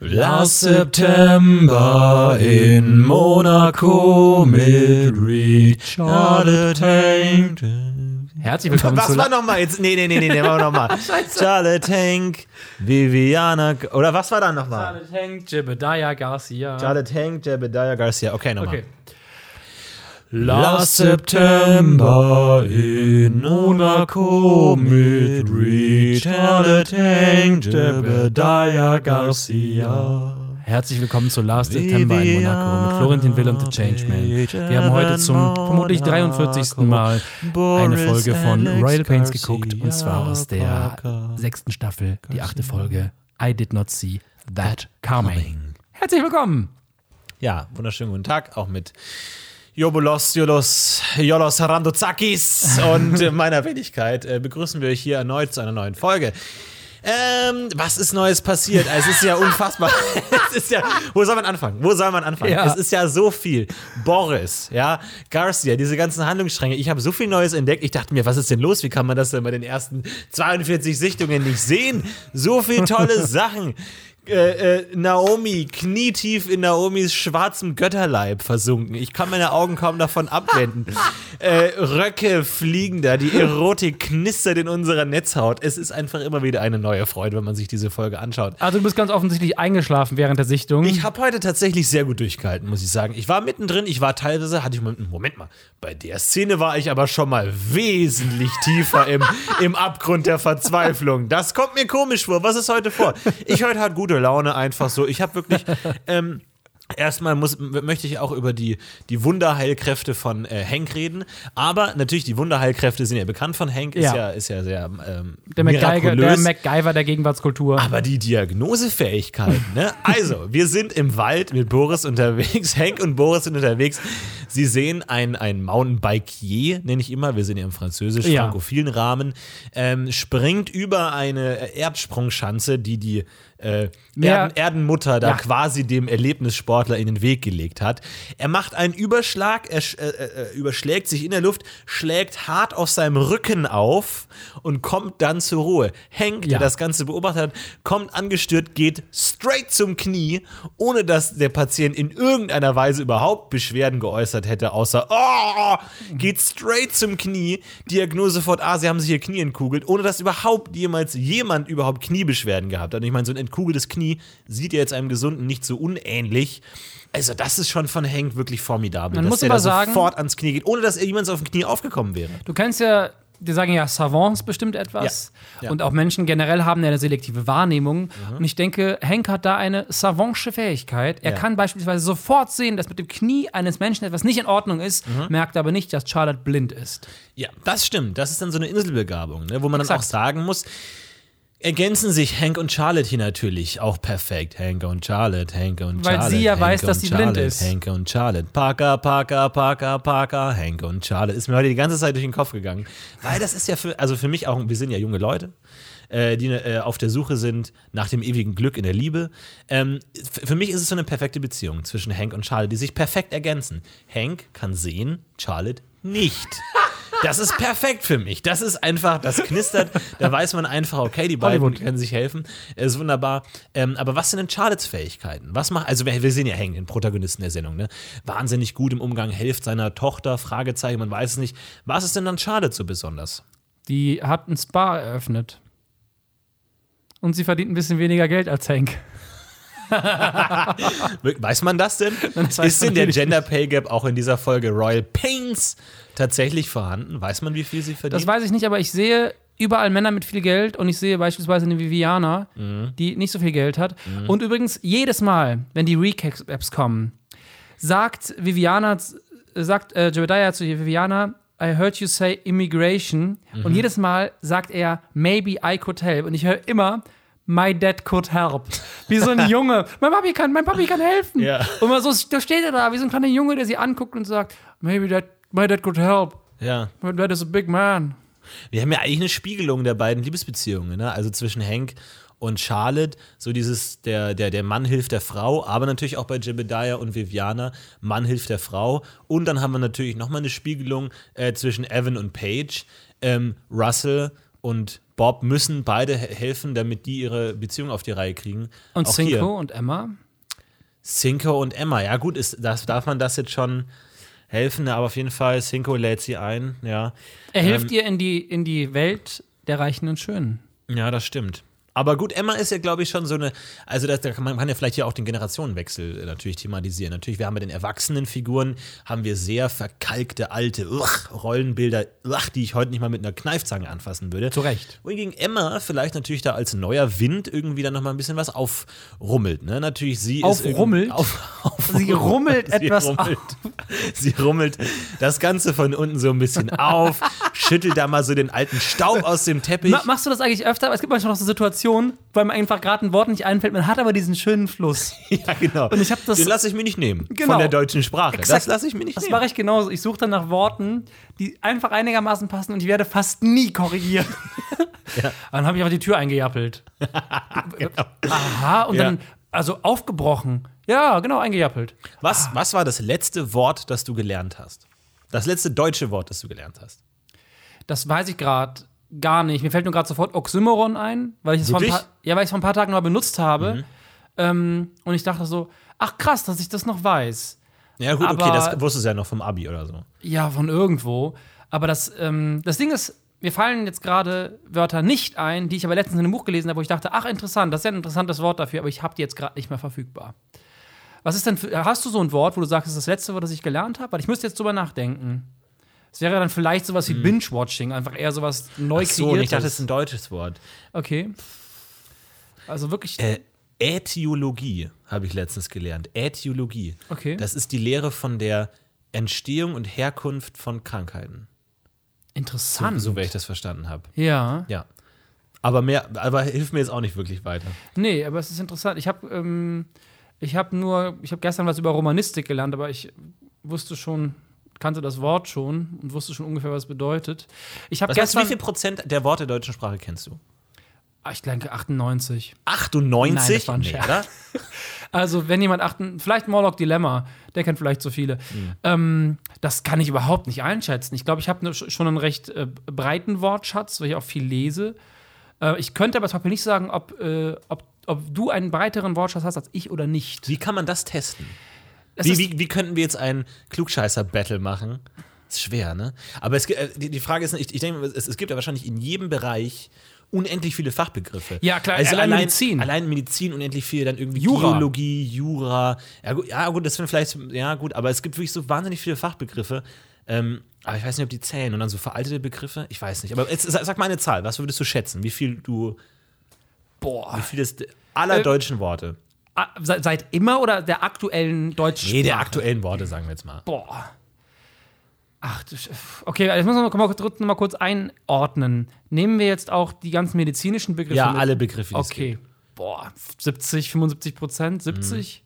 Last September in Monaco mit Richard Tank. Herzlich willkommen Was zu war nochmal jetzt? Nee, nee, nee, nee, nee, machen wir nochmal. Charlotte Tank, Viviana, oder was war da nochmal? Charlotte Hank, Jebediah Garcia. Charlotte Tank, Jebediah Garcia. Okay, nochmal. Okay. Last September in Monaco mit Richard Tank, Jebediah Garcia. Herzlich willkommen zu Last September in Monaco mit Florentin Will und The Changeman. Wir haben heute zum vermutlich 43. Mal eine Folge von Royal Pains geguckt und zwar aus der sechsten Staffel, die achte Folge I Did Not See That Coming. Herzlich willkommen! Ja, wunderschönen guten Tag, auch mit Jobulos, Jolos, Jolos Randozakis und meiner Wenigkeit äh, begrüßen wir euch hier erneut zu einer neuen Folge. Ähm, was ist Neues passiert? Es ist ja unfassbar. es ist ja, wo soll man anfangen? Wo soll man anfangen? Ja. Es ist ja so viel. Boris, ja, Garcia, diese ganzen Handlungsstränge. Ich habe so viel Neues entdeckt. Ich dachte mir, was ist denn los? Wie kann man das denn bei den ersten 42 Sichtungen nicht sehen? So viel tolle Sachen. Äh, äh, Naomi, knietief in Naomis schwarzem Götterleib versunken. Ich kann meine Augen kaum davon abwenden. äh, Röcke fliegen da, die Erotik knistert in unserer Netzhaut. Es ist einfach immer wieder eine neue Freude, wenn man sich diese Folge anschaut. Also du bist ganz offensichtlich eingeschlafen während der Sichtung. Ich habe heute tatsächlich sehr gut durchgehalten, muss ich sagen. Ich war mittendrin, ich war teilweise, hatte ich Moment, Moment mal, bei der Szene war ich aber schon mal wesentlich tiefer im, im Abgrund der Verzweiflung. Das kommt mir komisch vor. Was ist heute vor? Ich heute hatte gute Laune einfach so. Ich habe wirklich. Ähm, Erstmal muss, möchte ich auch über die, die Wunderheilkräfte von äh, Hank reden. Aber natürlich, die Wunderheilkräfte sind ja bekannt von Hank, ist Ja. ja, ist ja sehr ähm, der, MacGyver, der. MacGyver der Gegenwartskultur. Aber die Diagnosefähigkeiten, ne? Also, wir sind im Wald mit Boris unterwegs. Hank und Boris sind unterwegs. Sie sehen ein, ein Mountainbikier, nenne ich immer. Wir sind ja im Ja. französisch-frankophilen Rahmen. Ähm, springt über eine Erdsprungschanze, die die äh, Erden, Erdenmutter da quasi dem Erlebnissportler in den Weg gelegt hat. Er macht einen Überschlag, er sch- äh, äh, überschlägt sich in der Luft, schlägt hart auf seinem Rücken auf und kommt dann zur Ruhe. Hank, der das Ganze beobachtet hat, kommt angestürzt, geht straight zum Knie, ohne dass der Patient in irgendeiner Weise überhaupt Beschwerden geäußert hätte, außer oh, geht straight zum Knie, Diagnose sofort, ah, sie haben sich hier Knie entkugelt, ohne dass überhaupt jemals jemand überhaupt Kniebeschwerden gehabt hat. Und ich meine, so ein entkugeltes Knie sieht ja jetzt einem Gesunden nicht so unähnlich. Also, das ist schon von Hank wirklich formidabel, Man dass muss der aber da sagen- sofort ans Knie geht, ohne dass jemand auf dem Knie aufgekommen wäre. Du kennst ja, die sagen ja Savants bestimmt etwas. Ja, ja. Und auch Menschen generell haben eine selektive Wahrnehmung. Und ich denke, Henk hat da eine savantische Fähigkeit. Er Ja. kann beispielsweise sofort sehen, dass mit dem Knie eines Menschen etwas nicht in Ordnung ist, Mhm. merkt aber nicht, dass Charlotte blind ist. Ja, das stimmt. Das ist dann so eine Inselbegabung, ne? wo man dann Exakt. auch sagen muss, ergänzen sich Hank und Charlotte hier natürlich auch perfekt. Hank und Charlotte, Hank und Weil Charlotte. sie ja Hank weiß, und dass sie blind Charlotte, ist. Hank und Charlotte. Parker, Parker, Parker, Parker, Hank und Charlotte. Ist mir heute die ganze Zeit durch den Kopf gegangen. Weil das ist ja für, also für mich auch, wir sind ja junge Leute. äh, Die äh, auf der Suche sind nach dem ewigen Glück in der Liebe. Ähm, für mich ist es so eine perfekte Beziehung zwischen Hank und Charlotte, die sich perfekt ergänzen. Hank kann sehen, Charlotte nicht. Das ist perfekt für mich. Das ist einfach, das knistert. Da weiß man einfach, okay, die beiden Hollywood. können sich helfen. Es ist wunderbar. Ähm, aber was sind denn Charlottes Fähigkeiten? Was macht, also wir, wir sehen ja Hank, den Protagonisten der Sendung, ne? Wahnsinnig gut im Umgang, hilft seiner Tochter, Fragezeichen, man weiß es nicht. Was ist denn dann Charlotte so besonders? Die hat ein Spa eröffnet. Und sie verdient ein bisschen weniger Geld als Hank. Weiß man das denn? Das ist denn der Gender Pay Gap auch in dieser Folge Royal Pains tatsächlich vorhanden? Weiß man, wie viel sie verdient? Das weiß ich nicht, aber ich sehe überall Männer mit viel Geld und ich sehe beispielsweise eine Viviana, Mhm. die nicht so viel Geld hat. Und übrigens, jedes Mal, wenn die Recaps kommen, sagt Viviana, sagt äh, Jebediah zu Viviana, I heard you say immigration. Mhm. Und jedes Mal sagt er, maybe I could help. Und ich höre immer, my dad could help. Wie so ein Junge. mein Papi kann, mein Papi kann helfen. Ja. Und mal so, da steht er da, wie so ein kleiner Junge, der sie anguckt und sagt, maybe that, my dad could help. ja. My dad is a big man. Wir haben ja eigentlich eine Spiegelung der beiden Liebesbeziehungen, ne? Also zwischen Hank und Charlotte, so dieses, der, der, der Mann hilft der Frau, aber natürlich auch bei Jebediah und Viviana, Mann hilft der Frau. Und dann haben wir natürlich nochmal eine Spiegelung äh, zwischen Evan und Paige, ähm, Russell und Bob müssen beide he- helfen, damit die ihre Beziehung auf die Reihe kriegen. Und Auch Cinco hier. und Emma. Cinco und Emma. Ja, gut, ist, das, darf man das jetzt schon helfen, aber auf jeden Fall, Cinco lädt sie ein, ja. Er hilft Ähm, ihr in die, in die Welt der Reichen und Schönen. Ja, das stimmt. Aber gut, Emma ist ja, glaube ich, schon so eine, also das, da kann man kann ja vielleicht ja auch den Generationenwechsel äh, natürlich thematisieren. Natürlich, wir haben bei den erwachsenen Figuren, haben wir sehr verkalkte, alte uch, Rollenbilder, uch, die ich heute nicht mal mit einer Kneifzange anfassen würde. Zu Recht. Wohingegen Emma vielleicht natürlich da als neuer Wind irgendwie dann noch mal ein bisschen was aufrummelt. Ne? Natürlich, sie ist Aufrummelt? irgendwie- Auf, auf, Sie rummelt etwas rummelt, Sie rummelt das Ganze von unten so ein bisschen auf, schüttelt da mal so den alten Staub aus dem Teppich. Ma machst du das eigentlich öfter? Es gibt manchmal noch so Situationen, weil mir einfach gerade ein Wort nicht einfällt. Man hat aber diesen schönen Fluss. Ja, genau. Und ich hab das- Den lasse ich mir nicht nehmen. Genau. Von der deutschen Sprache. Das Exakt. lasse ich mir nicht Das nehmen. mache ich genauso. Ich suche dann nach Worten, die einfach einigermaßen passen und ich werde fast nie korrigieren. Dann habe ich einfach die Tür eingejappelt. Aha, und Ja. dann, also aufgebrochen. Ja, genau, eingejappelt. Was, was war das letzte Wort, das du gelernt hast? Das letzte deutsche Wort, das du gelernt hast. Das weiß ich gerade gar nicht. Mir fällt nur gerade sofort Oxymoron ein, weil ich es vor ein? Mhm. paar, ja, weil ich vor ein paar Tagen mal benutzt habe. Ähm, und ich dachte so, ach krass, dass ich das noch weiß. Ja, gut, okay, Aber- das wusstest du ja noch vom Abi oder so. Ja, von irgendwo. Aber das, ähm, das Ding ist, mir fallen jetzt gerade Wörter nicht ein, die ich aber letztens in einem Buch gelesen habe, wo ich dachte, ach interessant, das ist ja ein interessantes Wort dafür, aber ich habe die jetzt gerade nicht mehr verfügbar. Was ist denn für, hast du so ein Wort, wo du sagst, das ist das letzte Wort, das ich gelernt habe? Weil ich müsste jetzt drüber nachdenken. Es wäre dann vielleicht sowas wie Binge-Watching, einfach eher sowas neu Hm. Ach so, ich dachte, das ist ein deutsches Wort. Okay. Also wirklich. Äh, Äthiologie habe ich letztens gelernt. Äthiologie. Okay. Das ist die Lehre von der Entstehung und Herkunft von Krankheiten. Interessant. So, wie ich das verstanden habe. ja. Ja. Aber mehr, aber hilft mir jetzt auch nicht wirklich weiter. Nee, aber es ist interessant. Ich habe ähm, ich habe nur, ich habe gestern was über Romanistik gelernt, aber ich wusste schon, kannte das Wort schon und wusste schon ungefähr, was es bedeutet. Ich habe Was heißt, gestern, wie viel Prozent der Worte der deutschen Sprache kennst du? Ah, ich denke 98. 98? Nein, das war ein Nee, oder? Also, wenn jemand achten, vielleicht Morlock Dilemma, der kennt vielleicht so viele. Hm. Ähm, das kann ich überhaupt nicht einschätzen. Ich glaube, ich habe ne, sch- schon einen recht äh, breiten Wortschatz, weil ich auch viel lese. Äh, ich könnte aber zum Beispiel nicht sagen, ob, äh, ob, ob du einen breiteren Wortschatz hast als ich oder nicht. Wie kann man das testen? Es Wie, wie, wie könnten wir jetzt ein Klugscheißer-Battle machen? Ist schwer, ne? Aber es, äh, die, die Frage ist, ich, ich denke, es, es gibt ja wahrscheinlich in jedem Bereich unendlich viele Fachbegriffe. Also Ja, klar, allein Medizin. Allein Medizin unendlich viel, dann irgendwie Jura. Geologie, Jura. Ja gut, ja, gut, das sind vielleicht, ja gut, aber es gibt wirklich so wahnsinnig viele Fachbegriffe. Ähm, aber ich weiß nicht, ob die zählen. Und dann so veraltete Begriffe, ich weiß nicht. Aber jetzt, sag mal eine Zahl, was würdest du schätzen? Wie viel du, Boah. wie viel des aller Äh, deutschen Worte? Ah, Seit, seit immer oder der aktuellen deutschen Nee, der aktuellen Worte, sagen wir jetzt mal. Boah. Ach, okay, jetzt müssen wir mal, kurz- noch mal kurz einordnen. Nehmen wir jetzt auch die ganzen medizinischen Begriffe Ja, mit? alle Begriffe, die es Okay. Boah, 70, 75 Prozent, 70?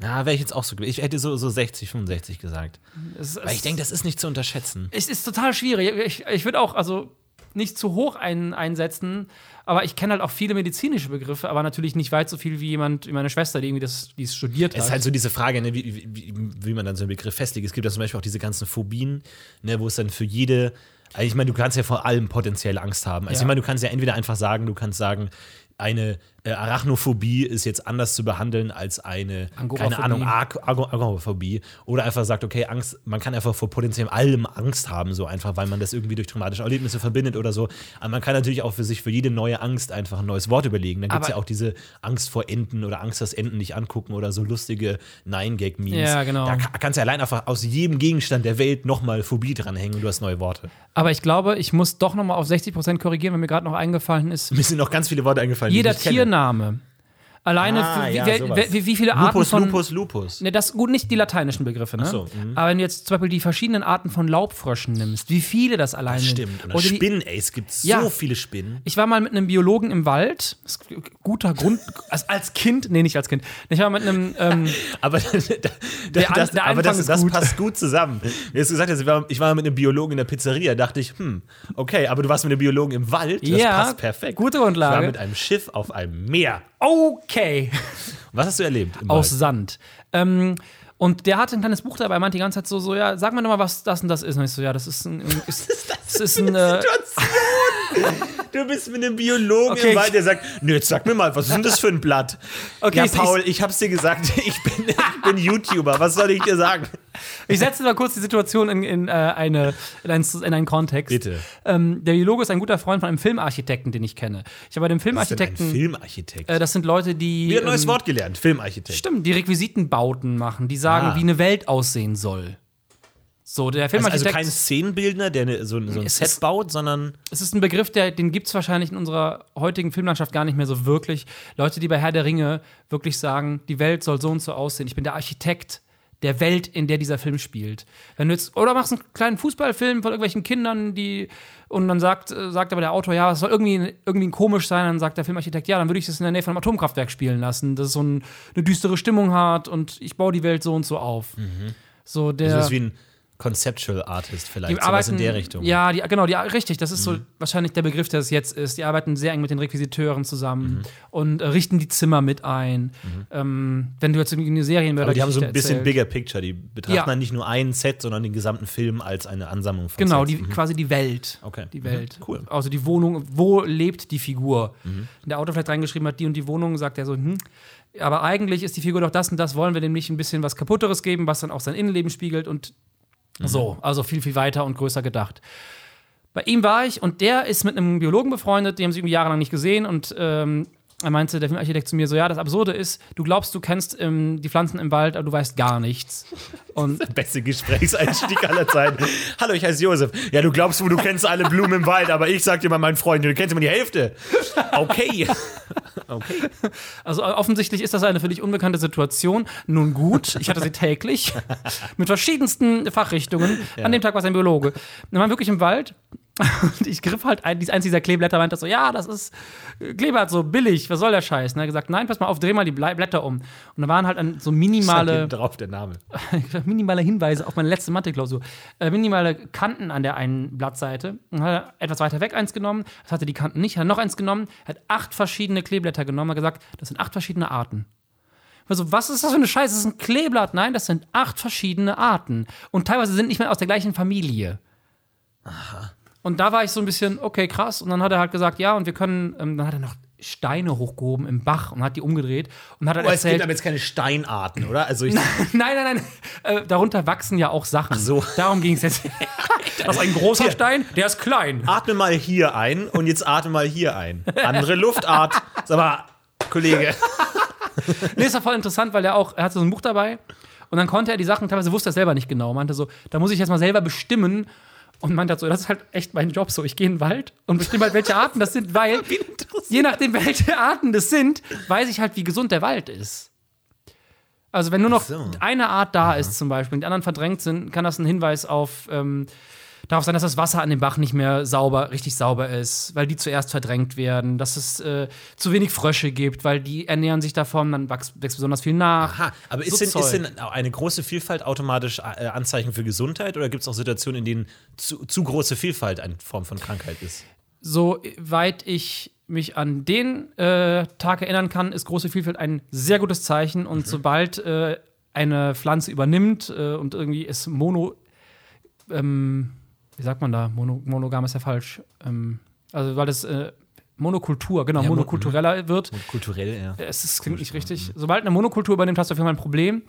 Ja, wäre ich jetzt auch so. Ich hätte so, so 60, 65 gesagt. Es, Weil ich denke, das ist nicht zu unterschätzen. es ist total schwierig. Ich, ich würde auch, also nicht zu hoch ein, einsetzen, aber ich kenne halt auch viele medizinische Begriffe, aber natürlich nicht weit so viel wie jemand, wie meine Schwester, die irgendwie das, die es studiert Es hat. ist halt so diese Frage, ne, wie, wie- wie, wie man dann so einen Begriff festlegt. Es gibt ja zum Beispiel auch diese ganzen Phobien, ne, wo es dann für jede. Also ich meine, du kannst ja vor allem potenziell Angst haben. Also Ja. ich meine, du kannst ja entweder einfach sagen, du kannst sagen, eine äh, Arachnophobie ist jetzt anders zu behandeln als eine, keine. Ahnung, Ag- Ago- Agoraphobie. Oder einfach sagt, okay, Angst, man kann einfach vor potenziell allem Angst haben, so einfach, weil man das irgendwie durch traumatische Erlebnisse verbindet oder so. Aber man kann natürlich auch für sich für jede neue Angst einfach ein neues Wort überlegen. Dann gibt es ja auch diese Angst vor Enten oder Angst, das Enten nicht angucken oder so lustige Nein-Gag-Memes. Ja, genau. Da ka- kannst du ja allein einfach aus jedem Gegenstand der Welt nochmal Phobie dranhängen und du hast neue Worte. aber ich glaube, ich muss doch noch mal auf 60 Prozent korrigieren, weil mir gerade noch eingefallen ist, Mir sind noch ganz viele Worte eingefallen. jeder die Tiername. Alleine, Ah, für, wie, ja, wer- wie, wie viele Arten Lupus, von. Lupus, Lupus. Ne, das gut, nicht die lateinischen Begriffe, ne? Ach so, mhm. Aber wenn du jetzt zum Beispiel die verschiedenen Arten von Laubfröschen nimmst, wie viele das alleine Stimmt. Oder, Oder die- Spinnen, ey, es gibt so Ja. viele Spinnen. Ich war mal mit einem Biologen im Wald. Das ist ein guter Grund. Als, als Kind, nee, nicht als Kind. Ich war mit einem. Ähm, Aber, da, An- das, der aber das, das gut. passt gut zusammen. Wie du gesagt hast, ich war, ich war mit einem Biologen in der Pizzeria, dachte ich, hm, okay, aber du warst mit einem Biologen im Wald, das Ja, passt perfekt. gute Grundlage. Ich war mit einem Schiff auf einem Meer. Okay. Was hast du erlebt? Aus? Sand. Ähm, und der hatte ein kleines Buch dabei, meinte die ganze Zeit so, so ja, sag mir doch mal, was das und das ist. Und ich so, ja, das ist ein, ist, das ist ein, äh, Du bist mit einem Biologen Okay, im Wald, der sagt, nö, jetzt sag mir mal, was ist denn das für ein Blatt? Okay, ja, ich- Paul, ich hab's dir gesagt, ich bin, bin YouTuber, was soll ich dir sagen? Ich setze mal kurz die Situation in, in, äh, eine, in, einen, in einen Kontext. Bitte. Ähm, der Biologe ist ein guter Freund von einem Filmarchitekten, den ich kenne. Ich habe bei dem Was ist denn ein Filmarchitekten. Filmarchitekt? Äh, das sind Leute, die. Wieder ein neues ähm, Wort gelernt, Filmarchitekt. Stimmt, die Requisitenbauten machen, die sagen, Ah. wie eine Welt aussehen soll. So, der Also, also Filmarchitekt. kein Szenenbildner, der ne, so, so ein Es Set ist- baut, sondern es ist ein Begriff, der, den gibt es wahrscheinlich in unserer heutigen Filmlandschaft gar nicht mehr so wirklich. Leute, die bei Herr der Ringe wirklich sagen, die Welt soll so und so aussehen. Ich bin der Architekt der Welt, in der dieser Film spielt. Wenn du jetzt, oder machst einen kleinen Fußballfilm von irgendwelchen Kindern, die, und dann sagt, äh, sagt aber der Autor, ja, es soll irgendwie, irgendwie komisch sein, dann sagt der Filmarchitekt, ja, dann würde ich das in der Nähe von einem Atomkraftwerk spielen lassen, das so ein, eine düstere Stimmung hat und ich baue die Welt so und so auf. So der. das ist wie ein Conceptual Artist vielleicht, Die arbeiten, in der Richtung. Mhm. Ja, die, genau, die, richtig. Das ist so wahrscheinlich der Begriff, der es jetzt ist. Die arbeiten sehr eng mit den Requisiteuren zusammen Mhm. und äh, richten die Zimmer mit ein. Ähm, wenn du jetzt irgendwie eine Serie Aber die haben so ein bisschen erzählt, bigger picture. Die betrachten Ja. dann nicht nur ein Set, sondern den gesamten Film als eine Ansammlung von Genau, Sets. die, quasi die Welt. Okay. Die Mhm. Welt. Cool. Also die Wohnung, wo lebt die Figur? Mhm. Wenn der Autor vielleicht reingeschrieben hat, die und die Wohnung, sagt er so, hm. Aber eigentlich ist die Figur doch das und das, wollen wir dem nicht ein bisschen was Kaputteres geben, was dann auch sein Innenleben spiegelt und Mhm. so. Also viel, viel weiter und größer gedacht. Bei ihm war ich und der ist mit einem Biologen befreundet, die haben sich irgendwie jahrelang nicht gesehen und ähm, meinte, der Filmarchitekt zu mir so, ja, das Absurde ist, du glaubst, du kennst ähm, die Pflanzen im Wald, aber du weißt gar nichts. Und Beste Gesprächseinstieg aller Zeiten. Hallo, ich heiße Josef. Ja, du glaubst wohl, du kennst alle Blumen im Wald, aber ich sag dir mal, mein Freund, du kennst immer die Hälfte. Okay. Okay. Also offensichtlich ist das eine für dich unbekannte Situation. Nun gut, ich hatte sie täglich mit verschiedensten Fachrichtungen. An dem Tag war es ein Biologe. Wir waren wirklich im Wald und ich griff halt ein, eins dieser Kleeblätter meinte so, ja, das ist Kleeblatt so billig, was soll der Scheiß? Und er hat gesagt, nein, pass mal auf, dreh mal die Blätter um. Und da waren halt so minimale Hinten drauf der Name. minimale Hinweise auf meine letzte Mathe-Klausur. Äh, minimale Kanten an der einen Blattseite. Und hat er etwas weiter weg eins genommen. Das hatte die Kanten nicht. Hat noch eins genommen. Hat acht verschiedene Kleeblätter genommen. Hat gesagt, das sind acht verschiedene Arten. Also, was ist das für eine Scheiße? Das ist ein Kleeblatt. Nein, das sind acht verschiedene Arten. Und teilweise sind nicht mehr aus der gleichen Familie. Und da war ich so ein bisschen, okay, krass. Und dann hat er halt gesagt, ja, und wir können, ähm, dann hat er noch Steine hochgehoben im Bach und hat die umgedreht und hat dann Aber es gibt erzählt, aber jetzt keine Steinarten, oder? Also ich, Nein, nein, nein. Äh, darunter wachsen ja auch Sachen. so. Darum ging es jetzt. Das ist ein großer Stein, der ist klein. atme mal hier ein und jetzt atme mal hier ein. Andere Luftart. Sag mal, Kollege. Nee, ist ja voll interessant, weil er auch, er hatte so ein Buch dabei und dann konnte er die Sachen, teilweise wusste er selber nicht genau. Meinte so, da muss ich jetzt mal selber bestimmen. Und meinte halt so, das ist halt echt mein Job so. Ich gehe in den Wald und bestimme halt, welche Arten das sind, weil je nachdem, welche Arten das sind, weiß ich halt, wie gesund der Wald ist. Also wenn nur noch so. eine Art da ist zum Beispiel und die anderen verdrängt sind, kann das ein Hinweis auf ähm, darauf sein, dass das Wasser an dem Bach nicht mehr sauber, richtig sauber ist, weil die zuerst verdrängt werden, dass es äh, zu wenig Frösche gibt, weil die ernähren sich davon, dann wächst, wächst besonders viel nach. Aha, aber ist, So denn, ist denn eine große Vielfalt automatisch äh, Anzeichen für Gesundheit oder gibt es auch Situationen, in denen zu, zu große Vielfalt eine Form von Krankheit ist? Soweit ich mich an den äh, Tag erinnern kann, ist große Vielfalt ein sehr gutes Zeichen. Und sobald äh, eine Pflanze übernimmt äh, und irgendwie ist mono, ähm, wie sagt man da? Mono, monogam ist ja falsch. Ähm, also weil es äh, Monokultur, genau, Ja, mo- monokultureller wird. Kulturell, ja. Es ist, klingt nicht richtig. Sobald eine Monokultur übernimmt, hast du auf jeden Fall ein Problem.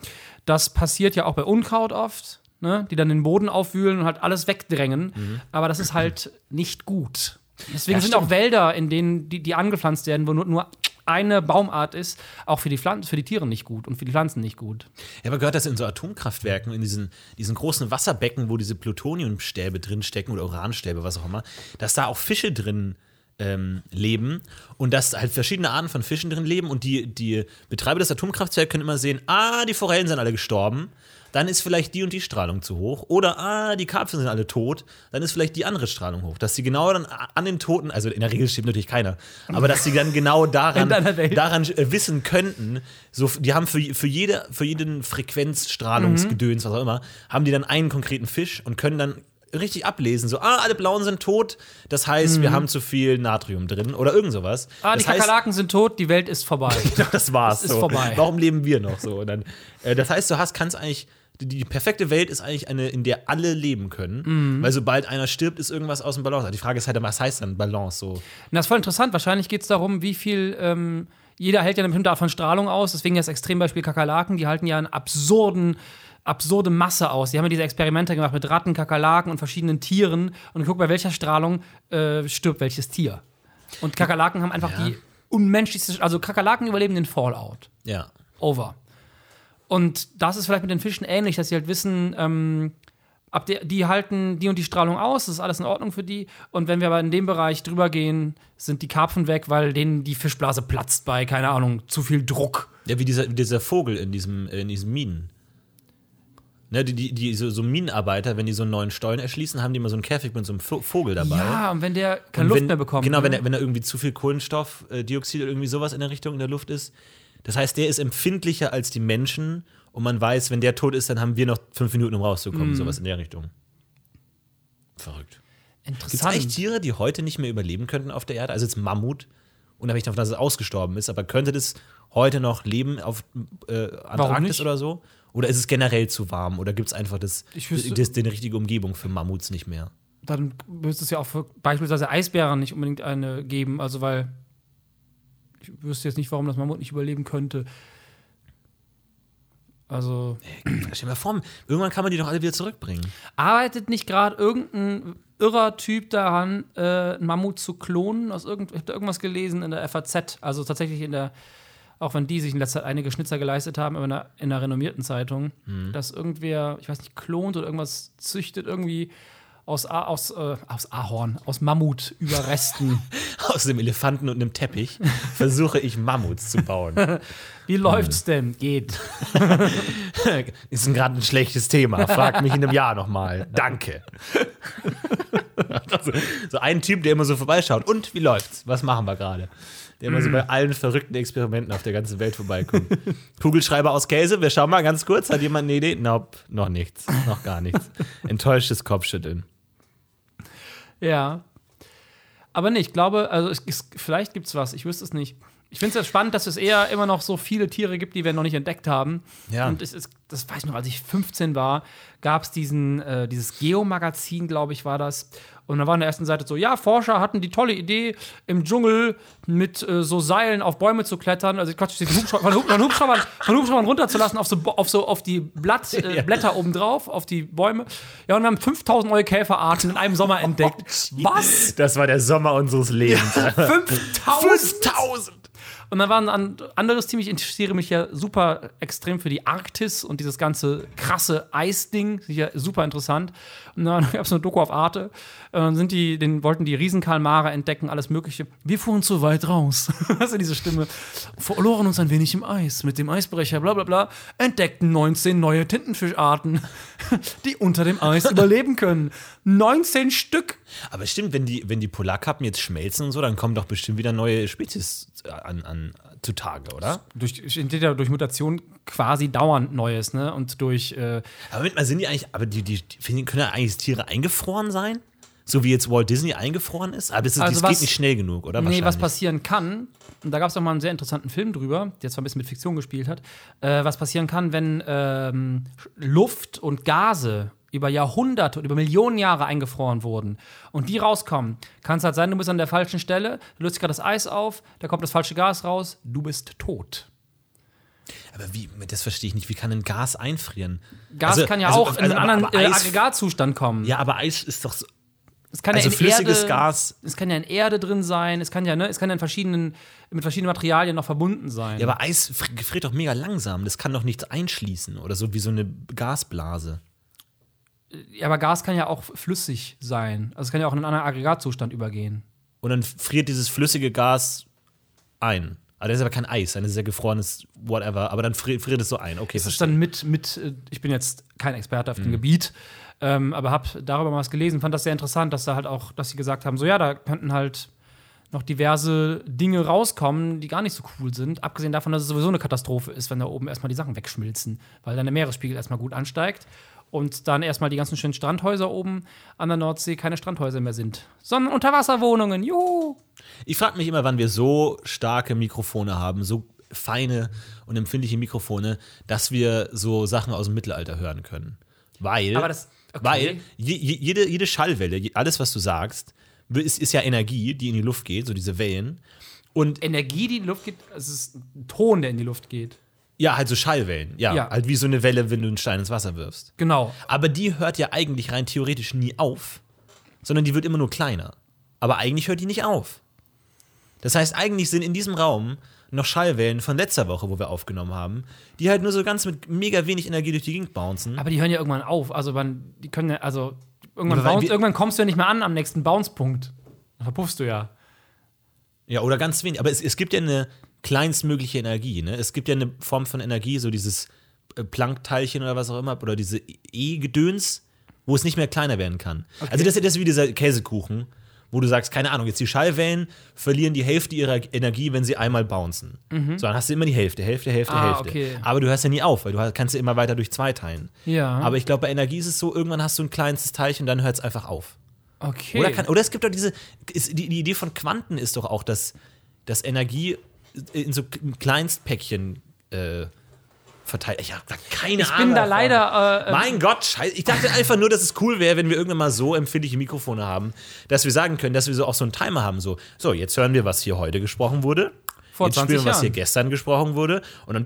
Das passiert ja auch bei Unkraut oft, ne? die dann den Boden aufwühlen und halt alles wegdrängen. Aber das ist halt nicht gut. Deswegen Ja, sind auch Wälder, in denen die, die angepflanzt werden, wo nur, nur eine Baumart ist, auch für die, Pflanzen, für die Tiere nicht gut und für die Pflanzen nicht gut. Ja, aber gehört das in so Atomkraftwerken, in diesen, diesen großen Wasserbecken, wo diese Plutoniumstäbe drinstecken oder Uranstäbe, was auch immer, dass da auch Fische drin ähm, leben und dass halt verschiedene Arten von Fischen drin leben und die, die Betreiber des Atomkraftwerks können immer sehen, ah, die Forellen sind alle gestorben, dann ist vielleicht die und die Strahlung zu hoch oder ah, die Karpfen sind alle tot, dann ist vielleicht die andere Strahlung hoch, dass sie genau dann an den Toten, also in der Regel stimmt natürlich keiner, aber dass sie dann genau daran, daran äh, wissen könnten, so, die haben für, für, jede, für jeden Frequenzstrahlungsgedöns, was auch immer, haben die dann einen konkreten Fisch und können dann richtig ablesen, so, ah, alle Blauen sind tot, das heißt, wir haben zu viel Natrium drin oder irgend sowas. Ah, die das heißt, Kakerlaken sind tot, die Welt ist vorbei. das war's. Das ist so. vorbei. Warum leben wir noch so? Und dann, äh, das heißt, du hast, kannst eigentlich die, die perfekte Welt ist eigentlich eine, in der alle leben können. Weil sobald einer stirbt, ist irgendwas aus dem Balance. Die Frage ist halt, was heißt dann Balance so? Und das ist voll interessant. Wahrscheinlich geht es darum, wie viel. Ähm, jeder hält ja eine bestimmte Art von Strahlung aus. Deswegen das Extrembeispiel Kakerlaken. Die halten ja einen absurden, absurde Masse aus. Die haben ja diese Experimente gemacht mit Ratten, Kakerlaken und verschiedenen Tieren. Und guck, bei welcher Strahlung äh, stirbt welches Tier. Und Kakerlaken haben einfach Ja. die unmenschlichste. Also Kakerlaken überleben den Fallout. Ja. Over. Und das ist vielleicht mit den Fischen ähnlich, dass sie halt wissen, ähm, ab der, die halten die und die Strahlung aus, das ist alles in Ordnung für die. Und wenn wir aber in dem Bereich drüber gehen, sind die Karpfen weg, weil denen die Fischblase platzt bei, keine Ahnung, zu viel Druck. Ja, wie dieser, wie dieser Vogel in diesem, äh, in diesen Minen. Ne, die, die, die so, so Minenarbeiter, wenn die so einen neuen Stollen erschließen, haben die immer so einen Käfig mit so einem Vo- Vogel dabei. Ja, und wenn der keine Luft wenn, mehr bekommt. Genau, ne? wenn, er, wenn da irgendwie zu viel Kohlenstoffdioxid oder irgendwie sowas in der Richtung in der Luft ist. Das heißt, der ist empfindlicher als die Menschen und man weiß, wenn der tot ist, dann haben wir noch fünf Minuten, um rauszukommen. Mhm. Sowas in der Richtung. Verrückt. Gibt es Interessant. eigentlich Tiere, die heute nicht mehr überleben könnten auf der Erde? Also jetzt Mammut, unabhängig davon, dass es ausgestorben ist, aber könnte das heute noch leben auf äh, Antarktis oder so? Oder ist es generell zu warm? Oder gibt es einfach das, wüsste- das, die richtige Umgebung für Mammuts nicht mehr? Dann müsste es ja auch für beispielsweise Eisbären nicht unbedingt eine geben. Also, weil ich wüsste jetzt nicht, warum das Mammut nicht überleben könnte. Also. Stell mal vor, irgendwann kann man die doch alle wieder zurückbringen. Arbeitet nicht gerade irgendein irrer Typ daran, äh, einen Mammut zu klonen? Aus irgend, ich habe da irgendwas gelesen in der FAZ, also tatsächlich in der, auch wenn die sich in letzter Zeit einige Schnitzer geleistet haben, aber in einer, in einer renommierten Zeitung, dass irgendwer, ich weiß nicht, klont oder irgendwas züchtet irgendwie aus, A, aus, äh, aus Ahorn, aus Mammutüberresten. Aus dem Elefanten und einem Teppich versuche ich Mammuts zu bauen. Wie läuft's denn? Geht. Ist gerade ein schlechtes Thema. Frag mich in einem Jahr nochmal. Danke. Also, so ein Typ, der immer so vorbeischaut. Und wie läuft's? Was machen wir gerade? Der immer so bei allen verrückten Experimenten auf der ganzen Welt vorbeikommt. Kugelschreiber aus Käse, wir schauen mal ganz kurz. Hat jemand eine Idee? Nope, noch nichts. Noch gar nichts. Enttäuschtes Kopfschütteln. Ja. Aber nee, ich glaube, also es, es, vielleicht gibt's was, ich wüsste es nicht. Ich finde es ja spannend, dass es eher immer noch so viele Tiere gibt, die wir noch nicht entdeckt haben. Ja. Und es ist, das weiß ich noch, als ich 15 war, gab es diesen, äh, dieses Geo-Magazin, glaube ich, war das. Und da war an der ersten Seite so, ja, Forscher hatten die tolle Idee, im Dschungel mit äh, so Seilen auf Bäume zu klettern, also Quatsch, den Hubschrauber, von, Hub- von, Hubschraubern, von Hubschraubern runterzulassen auf so, auf so auf die Blatt, äh. Blätter oben drauf, auf die Bäume. Ja, und wir haben 5000 neue Käferarten in einem Sommer entdeckt. Was? Das war der Sommer unseres Lebens. 5000? 5000! Und dann war ein an- anderes Team, ich interessiere mich ja super extrem für die Arktis und dieses ganze krasse Eisding, sicher super interessant. Und dann gab es eine Doku auf Arte, äh, dann sind die, den wollten die Riesenkalmare entdecken, alles Mögliche. Wir fuhren zu weit raus. das ist diese Stimme. Verloren uns ein wenig im Eis, mit dem Eisbrecher, bla bla bla, entdeckten 19 neue Tintenfischarten, die unter dem Eis überleben können. 19 Stück. Aber stimmt, wenn die, wenn die Polarkappen jetzt schmelzen und so, dann kommen doch bestimmt wieder neue Spezies an, an zutage, oder? Durch, entsteht ja durch Mutation quasi dauernd Neues, ne? Und durch äh, Aber mal sind die eigentlich, aber die, die, die können ja eigentlich Tiere eingefroren sein? So wie jetzt Walt Disney eingefroren ist? Aber das, ist, Also das was- geht nicht schnell genug, oder? Nee, was passieren kann, und da gab es auch mal einen sehr interessanten Film drüber, der zwar ein bisschen mit Fiktion gespielt hat, äh, was passieren kann, wenn ähm, Luft und Gase über Jahrhunderte oder über Millionen Jahre eingefroren wurden und die rauskommen, kann es halt sein, du bist an der falschen Stelle, du löst gerade das Eis auf, da kommt das falsche Gas raus, du bist tot. Aber wie, das verstehe ich nicht. Wie kann ein Gas einfrieren? Gas Also- kann ja also- auch in also- einen aber- anderen aber äh, Aggregatzustand kommen. Ja, aber Eis ist doch so. Es kann Also ja in flüssiges Erde, Gas. Es kann ja in Erde drin sein, es kann ja, ne, es kann ja in verschiedenen, mit verschiedenen Materialien noch verbunden sein. Ja, aber Eis fr- gefriert doch mega langsam. Das kann doch nichts einschließen oder so wie so eine Gasblase. Ja, aber Gas kann ja auch flüssig sein. Also es kann ja auch in einen anderen Aggregatzustand übergehen. Und dann friert dieses flüssige Gas ein. Aber das ist aber kein Eis, das ist ja gefrorenes whatever. Aber dann friert, friert es so ein. Okay, Das ist dann mit, mit, äh, ich bin jetzt kein Experte auf dem Mhm. Gebiet, ähm, aber habe darüber mal was gelesen, fand das sehr interessant, dass da halt auch, dass sie gesagt haben, so ja, da könnten halt noch diverse Dinge rauskommen, die gar nicht so cool sind. Abgesehen davon, dass es sowieso eine Katastrophe ist, wenn da oben erstmal die Sachen wegschmilzen, weil dann der Meeresspiegel erstmal gut ansteigt und dann erstmal die ganzen schönen Strandhäuser oben an der Nordsee keine Strandhäuser mehr sind, sondern Unterwasserwohnungen. Juhu! Ich frage mich immer, wann wir so starke Mikrofone haben, so feine und empfindliche Mikrofone, dass wir so Sachen aus dem Mittelalter hören können. Weil, Aber das- okay. weil je, je, jede, jede Schallwelle, alles, was du sagst, ist, ist ja Energie, die in die Luft geht, so diese Wellen. Und Energie, die in die Luft geht, es ist ein Ton, der in die Luft geht. Ja, halt so Schallwellen. Ja, Ja. halt wie so eine Welle, wenn du einen Stein ins Wasser wirfst. Genau. Aber die hört ja eigentlich rein theoretisch nie auf, sondern die wird immer nur kleiner. Aber eigentlich hört die nicht auf. Das heißt, eigentlich sind in diesem Raum noch Schallwellen von letzter Woche, wo wir aufgenommen haben, die halt nur so ganz mit mega wenig Energie durch die Gegend bouncen. Aber die hören ja irgendwann auf. Also man, die können ja, also irgendwann, bounce, irgendwann kommst du ja nicht mehr an am nächsten Bounce-Punkt. Dann verpuffst du ja. Ja, oder ganz wenig. Aber es, es gibt ja eine kleinstmögliche Energie. Ne? Es gibt ja eine Form von Energie, so dieses äh, Planckteilchen oder was auch immer, oder diese E-Gedöns, wo es nicht mehr kleiner werden kann. Also das, das ist wie dieser Käsekuchen, wo du sagst, keine Ahnung, jetzt die Schallwellen verlieren die Hälfte ihrer Energie, wenn sie einmal bouncen. So, dann hast du immer die Hälfte, Hälfte, Hälfte, Mhm. Ah, Hälfte. okay. Aber du hörst ja nie auf, weil du kannst ja immer weiter durch zwei teilen. Ja. Aber ich glaube, bei Energie ist es so, irgendwann hast du ein kleinstes Teilchen, dann hört es einfach auf. Okay. Oder, kann, oder es gibt doch diese, ist, die, die Idee von Quanten ist doch auch, dass, dass Energie in so Kleinstpäckchen äh, verteilt. Ich habe da keine ich Ahnung. bin da leider. Äh, Mein Gott, scheiße. Ich dachte einfach nur, dass es cool wäre, wenn wir irgendwann mal so empfindliche Mikrofone haben, dass wir sagen können, dass wir so auch so einen Timer haben. So, so jetzt hören wir, was hier heute gesprochen wurde. Vor jetzt 20 spielen wir, was hier Jahren. gestern gesprochen wurde. Und dann,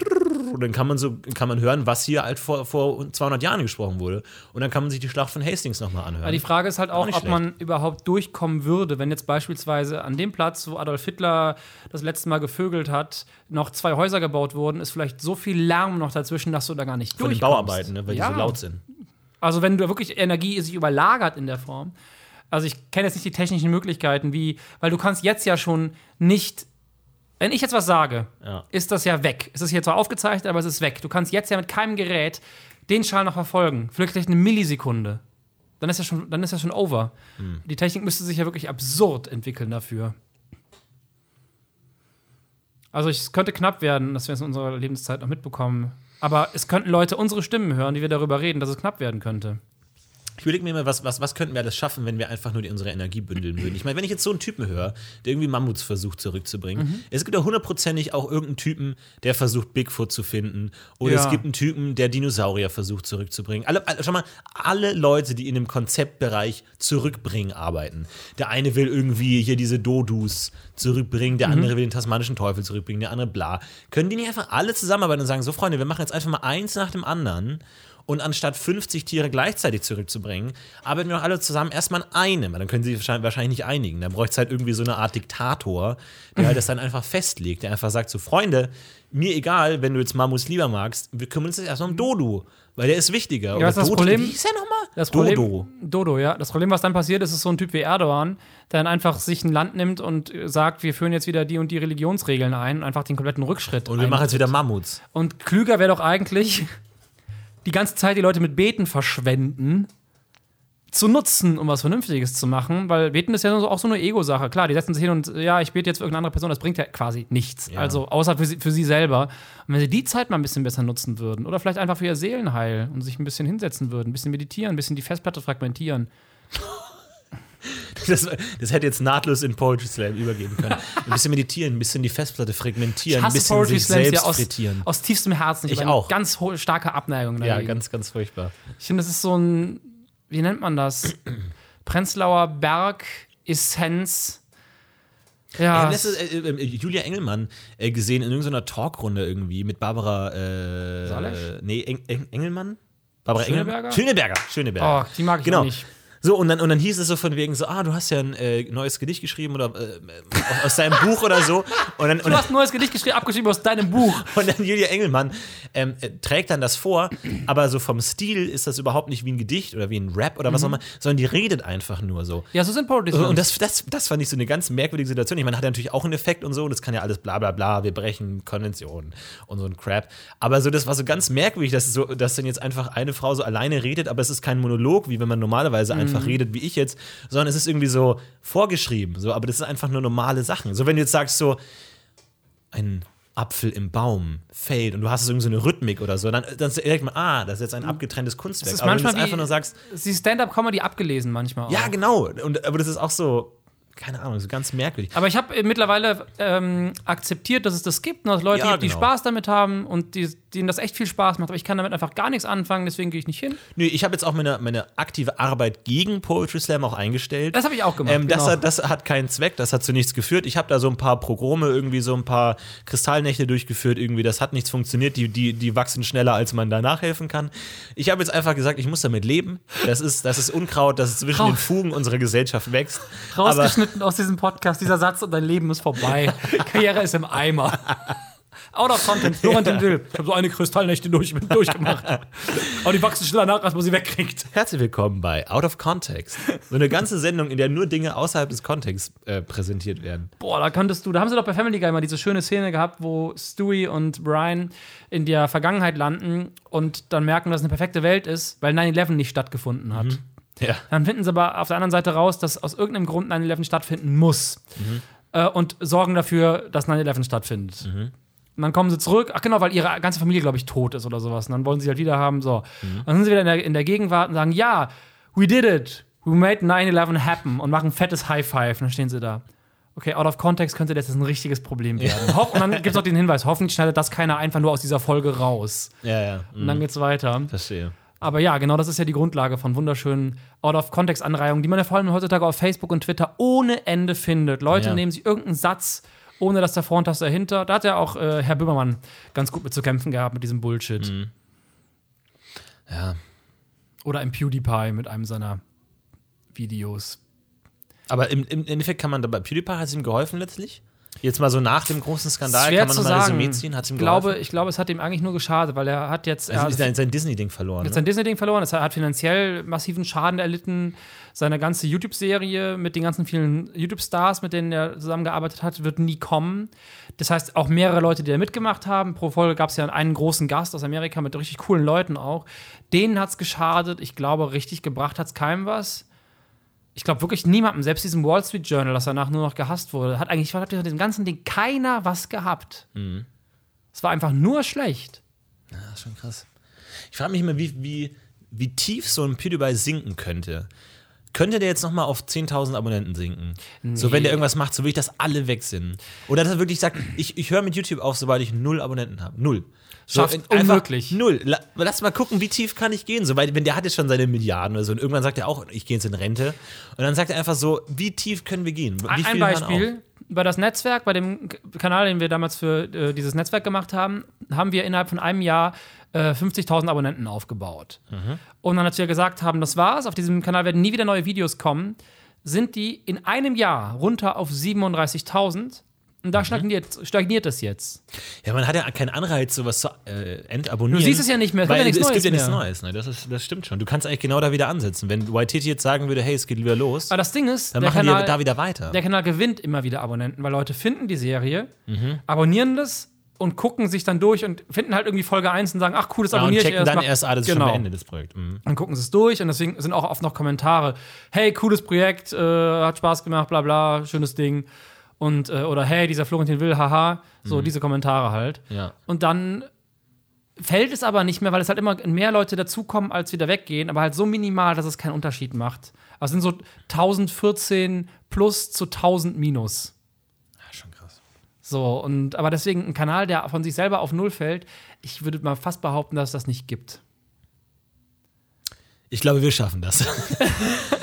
und dann kann man so kann man hören, was hier halt vor, vor 200 Jahren gesprochen wurde. Und dann kann man sich die Schlacht von Hastings nochmal anhören. Aber die Frage ist halt auch, nicht ob schlecht. man überhaupt durchkommen würde, wenn jetzt beispielsweise an dem Platz, wo Adolf Hitler das letzte Mal gevögelt hat, noch zwei Häuser gebaut wurden, ist vielleicht so viel Lärm noch dazwischen, dass du da gar nicht von den durchkommst. Bauarbeiten, ne, weil Ja. die so laut sind. Also wenn du wirklich Energie sich überlagert in der Form. Also ich kenne jetzt nicht die technischen Möglichkeiten, wie, weil du kannst jetzt ja schon nicht, wenn ich jetzt was sage, Ja. ist das ja weg. Es ist hier zwar aufgezeichnet, aber es ist weg. Du kannst jetzt ja mit keinem Gerät den Schall noch verfolgen. Vielleicht eine Millisekunde. Dann ist ja schon, dann ist ja schon over. Hm. Die Technik müsste sich ja wirklich absurd entwickeln dafür. Also es könnte knapp werden, dass wir es in unserer Lebenszeit noch mitbekommen. Aber es könnten Leute unsere Stimmen hören, die wir darüber reden, dass es knapp werden könnte. Ich überlege mir immer, was, was, was könnten wir alles schaffen, wenn wir einfach nur die, unsere Energie bündeln würden. Ich meine, wenn ich jetzt so einen Typen höre, der irgendwie Mammuts versucht zurückzubringen, Mhm. es gibt ja hundertprozentig auch irgendeinen Typen, der versucht, Bigfoot zu finden. Oder Ja. es gibt einen Typen, der Dinosaurier versucht zurückzubringen. Alle, alle, schau mal, alle Leute, die in dem Konzeptbereich zurückbringen arbeiten. Der eine will irgendwie hier diese Dodus zurückbringen, Mhm. der andere will den tasmanischen Teufel zurückbringen, der andere bla. Können die nicht einfach alle zusammenarbeiten und sagen, so Freunde, wir machen jetzt einfach mal eins nach dem anderen und anstatt 50 Tiere gleichzeitig zurückzubringen, arbeiten wir doch alle zusammen erstmal an einem. Dann können sie sich wahrscheinlich- nicht einigen. Dann bräuchte es halt irgendwie so eine Art Diktator, der halt das dann einfach festlegt, der einfach sagt: So, Freunde, mir egal, wenn du jetzt Mammus lieber magst, wir kümmern uns jetzt erstmal um Dodo, weil der ist wichtiger. Oder was ist das Dodo, Problem? Wie hieß der nochmal? Das Dodo. Problem, Dodo, ja. Das Problem, was dann passiert, ist, ist so ein Typ wie Erdogan, der dann einfach sich ein Land nimmt und sagt, wir führen jetzt wieder die und die Religionsregeln ein und einfach den kompletten Rückschritt Und wir ein- machen jetzt wieder Mammuts. Und klüger wäre doch eigentlich, die ganze Zeit die Leute mit Beten verschwenden, zu nutzen, um was Vernünftiges zu machen, weil Beten ist ja auch so eine Ego-Sache. Klar, die setzen sich hin und ja, ich bete jetzt für irgendeine andere Person, das bringt ja quasi nichts. Ja. Also außer für sie, für sie selber. Und wenn sie die Zeit mal ein bisschen besser nutzen würden oder vielleicht einfach für ihr Seelenheil und sich ein bisschen hinsetzen würden, ein bisschen meditieren, ein bisschen die Festplatte fragmentieren. Das, das hätte jetzt nahtlos in Poetry Slam übergehen können. Ein bisschen meditieren, ein bisschen die Festplatte fragmentieren, ein bisschen sich Slams selbst aus, frittieren. aus tiefstem Herzen. Ich habe auch. Ganz starke Abneigung Ja, dagegen. ganz, ganz furchtbar. Ich finde, das ist so ein, wie nennt man das? Prenzlauer Berg, Essenz. Ich Ja, habe letztens äh, äh, Julia Engelmann äh, gesehen in irgendeiner Talkrunde irgendwie mit Barbara äh, Salesch? nee, Eng, Eng, Engelmann? Barbara Schöneberger? Engelmann? Schöneberger. Schöneberger. oh, die mag ich genau. nicht. So, und dann, und dann hieß es so von wegen so, ah, du hast ja ein äh, neues Gedicht geschrieben oder äh, aus, aus deinem Buch oder so. Und dann, und Du hast ein neues Gedicht geschrieben, abgeschrieben aus deinem Buch. Und dann Julia Engelmann ähm, äh, trägt dann das vor, aber so vom Stil ist das überhaupt nicht wie ein Gedicht oder wie ein Rap oder was auch immer, sondern die redet einfach nur so. Ja, so sind Poetry Und das, das, das fand ich so eine ganz merkwürdige Situation. Ich meine, hat ja natürlich auch einen Effekt und so, und das kann ja alles bla bla bla, wir brechen Konventionen und so ein Crap. Aber so, das war so ganz merkwürdig, dass, so, dass dann jetzt einfach eine Frau so alleine redet, aber es ist kein Monolog, wie wenn man normalerweise einfach redet, wie ich jetzt, sondern es ist irgendwie so vorgeschrieben. So, aber das ist einfach nur normale Sachen. So, wenn du jetzt sagst, so, ein Apfel im Baum fällt und du hast so irgendwie so eine Rhythmik oder so, dann, dann denkt man, ah, das ist jetzt ein abgetrenntes Kunstwerk. Das ist aber wenn du manchmal einfach nur sagst, Sie Stand-Up-Comedy abgelesen manchmal. ja, auch. genau. Und, aber das ist auch so, keine Ahnung, so ganz merkwürdig. Aber ich habe äh, mittlerweile ähm, akzeptiert, dass es das gibt und dass Leute Ja, gibt, die genau. Spaß damit haben und die, denen das echt viel Spaß macht. Aber ich kann damit einfach gar nichts anfangen, deswegen gehe ich nicht hin. Nö, ich habe jetzt auch meine, meine aktive Arbeit gegen Poetry Slam auch eingestellt. Das habe ich auch gemacht. Ähm, das, genau. hat, das hat keinen Zweck, das hat zu nichts geführt. Ich habe da so ein paar Progrome, irgendwie so ein paar Kristallnächte durchgeführt, irgendwie, das hat nichts funktioniert, die, die, die wachsen schneller, als man da nachhelfen kann. Ich habe jetzt einfach gesagt, ich muss damit leben. Das ist, das ist Unkraut, das zwischen Raus. den Fugen unserer Gesellschaft wächst. Aber Rausgeschnitten aus diesem Podcast, dieser Satz und dein Leben ist vorbei. Karriere ist im Eimer. Out of content, Florentin Will. Ich habe so eine Kristallnächte durch, durchgemacht. Aber die wachsen schneller nach, als man sie wegkriegt. herzlich willkommen bei Out of Context. So eine ganze Sendung, in der nur Dinge außerhalb des Kontexts äh, präsentiert werden. Boah, da könntest du, da haben sie doch bei Family Guy mal diese schöne Szene gehabt, wo Stewie und Brian in der Vergangenheit landen und dann merken, dass es eine perfekte Welt ist, weil 9-11 nicht stattgefunden hat. Ja. Dann finden sie aber auf der anderen Seite raus, dass aus irgendeinem Grund 9-11 stattfinden muss. Äh, und sorgen dafür, dass 9-11 stattfindet. Und dann kommen sie zurück, ach genau, weil ihre ganze Familie, glaube ich, tot ist oder sowas. Und dann wollen sie halt wieder haben, so. Dann sind sie wieder in der, in der Gegenwart und sagen, ja, we did it. We made 9-11 happen und machen ein fettes High Five. Und dann stehen sie da. Okay, out of context könnte das jetzt ein richtiges Problem werden. Ho- Und dann gibt es auch den Hinweis, hoffentlich schneidet das keiner einfach nur aus dieser Folge raus. Ja, ja. Und dann geht's weiter. Verstehe. Aber ja, genau das ist ja die Grundlage von wunderschönen Out-of-Context-Anreihungen, die man ja vor allem heutzutage auf Facebook und Twitter ohne Ende findet. Leute Ja. nehmen sich irgendeinen Satz, ohne dass davor und das dahinter. Da hat ja auch äh, Herr Böhmermann ganz gut mit zu kämpfen gehabt mit diesem Bullshit. Mhm. Ja. Oder im PewDiePie mit einem seiner Videos. Aber im, im Endeffekt kann man dabei, PewDiePie hat es ihm geholfen letztlich? Jetzt mal so nach dem großen Skandal, kann man zu noch mal sagen. Resümee ziehen? Hat es ihm Ich glaube, geholfen? ich glaube, es hat ihm eigentlich nur geschadet, weil er hat jetzt. Er Er hat hat sein, Disney-Ding verloren. jetzt Ne? sein Disney-Ding verloren. Er hat finanziell massiven Schaden erlitten. Seine ganze YouTube-Serie mit den ganzen vielen YouTube-Stars, mit denen er zusammengearbeitet hat, wird nie kommen. Das heißt, auch mehrere Leute, die da mitgemacht haben. Pro Folge gab es ja einen großen Gast aus Amerika mit richtig coolen Leuten auch. Denen hat es geschadet. Ich glaube, richtig gebracht hat es keinem was. Ich glaube wirklich niemandem, selbst diesem Wall Street Journal, das danach nur noch gehasst wurde, hat eigentlich von diesem ganzen Ding keiner was gehabt. Es war einfach nur schlecht. Das ist schon krass. Ich frage mich immer, wie, wie, wie tief so ein PewDiePie sinken könnte. Könnte der jetzt noch mal auf 10.000 Abonnenten sinken? So, wenn der irgendwas macht, so will ich, dass alle weg sind. Oder dass er wirklich sagt, ich, ich höre mit YouTube auf, sobald ich null Abonnenten habe. Null. So, Schafft unmöglich. Null. La, lass mal gucken, wie tief kann ich gehen. So, weil, wenn der hat jetzt schon seine Milliarden oder so. Und irgendwann sagt er auch, ich gehe jetzt in Rente. Und dann sagt er einfach so, wie tief können wir gehen? Wie Ein? Beispiel. Bei das Netzwerk, bei dem Kanal, den wir damals für äh, dieses Netzwerk gemacht haben, haben wir innerhalb von einem Jahr äh, 50.000 Abonnenten aufgebaut. Mhm. Und dann, als wir gesagt haben, das war's, auf diesem Kanal werden nie wieder neue Videos kommen, sind die in einem Jahr runter auf 37.000. Und Mhm. da stagniert, stagniert es jetzt. Ja, man hat ja keinen Anreiz, sowas zu äh, entabonnieren. Du siehst es ja nicht mehr, es Weil gibt ja nichts es gibt ja Neues nichts mehr. Neues. Ne? Das, ist, das stimmt schon. Du kannst eigentlich genau da wieder ansetzen. Wenn YTT jetzt sagen würde, hey, es geht wieder los, Aber das Ding ist, dann der machen Kanal, wir da wieder weiter. der Kanal gewinnt immer wieder Abonnenten, weil Leute finden die Serie, Mhm. abonnieren das und gucken sich dann durch und finden halt irgendwie Folge 1 und sagen, ach cool, das ja, und abonniere ich checken erst. dann erst, ah, das ist genau. schon beendet, das Projekt. Mhm. Dann gucken sie es durch und deswegen sind auch oft noch Kommentare. Hey, cooles Projekt, äh, hat Spaß gemacht, bla bla, schönes Ding. Und, äh, oder hey, dieser Florentin Will, haha. So, diese Kommentare halt. Ja. Und dann fällt es aber nicht mehr, weil es halt immer mehr Leute dazukommen, als wieder weggehen, aber halt so minimal, dass es keinen Unterschied macht. Also es sind so 1014 plus zu 1000 minus. ja, schon krass. So, und aber deswegen ein Kanal, der von sich selber auf Null fällt, ich würde mal fast behaupten, dass es das nicht gibt. Ich glaube, wir schaffen das.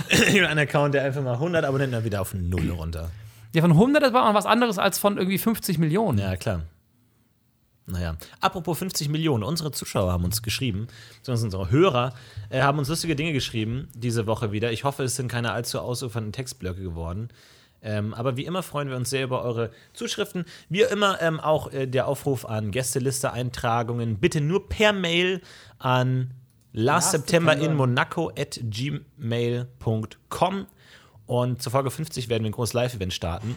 Ein Account, der einfach mal 100 Abonnenten dann wieder auf Null runter. Ja, von 100, das war auch was anderes als von irgendwie 50 Millionen. Ja, klar. Naja, apropos 50 Millionen, unsere Zuschauer haben uns geschrieben, beziehungsweise unsere Hörer äh, haben uns lustige Dinge geschrieben diese Woche wieder. Ich hoffe, es sind keine allzu ausufernden Textblöcke geworden. Ähm, aber wie immer freuen wir uns sehr über eure Zuschriften. Wie immer ähm, auch äh, der Aufruf an Gästeliste-Eintragungen. Bitte nur per Mail an last September in monaco at gmail.com. Und zur Folge 50 werden wir ein großes Live-Event starten.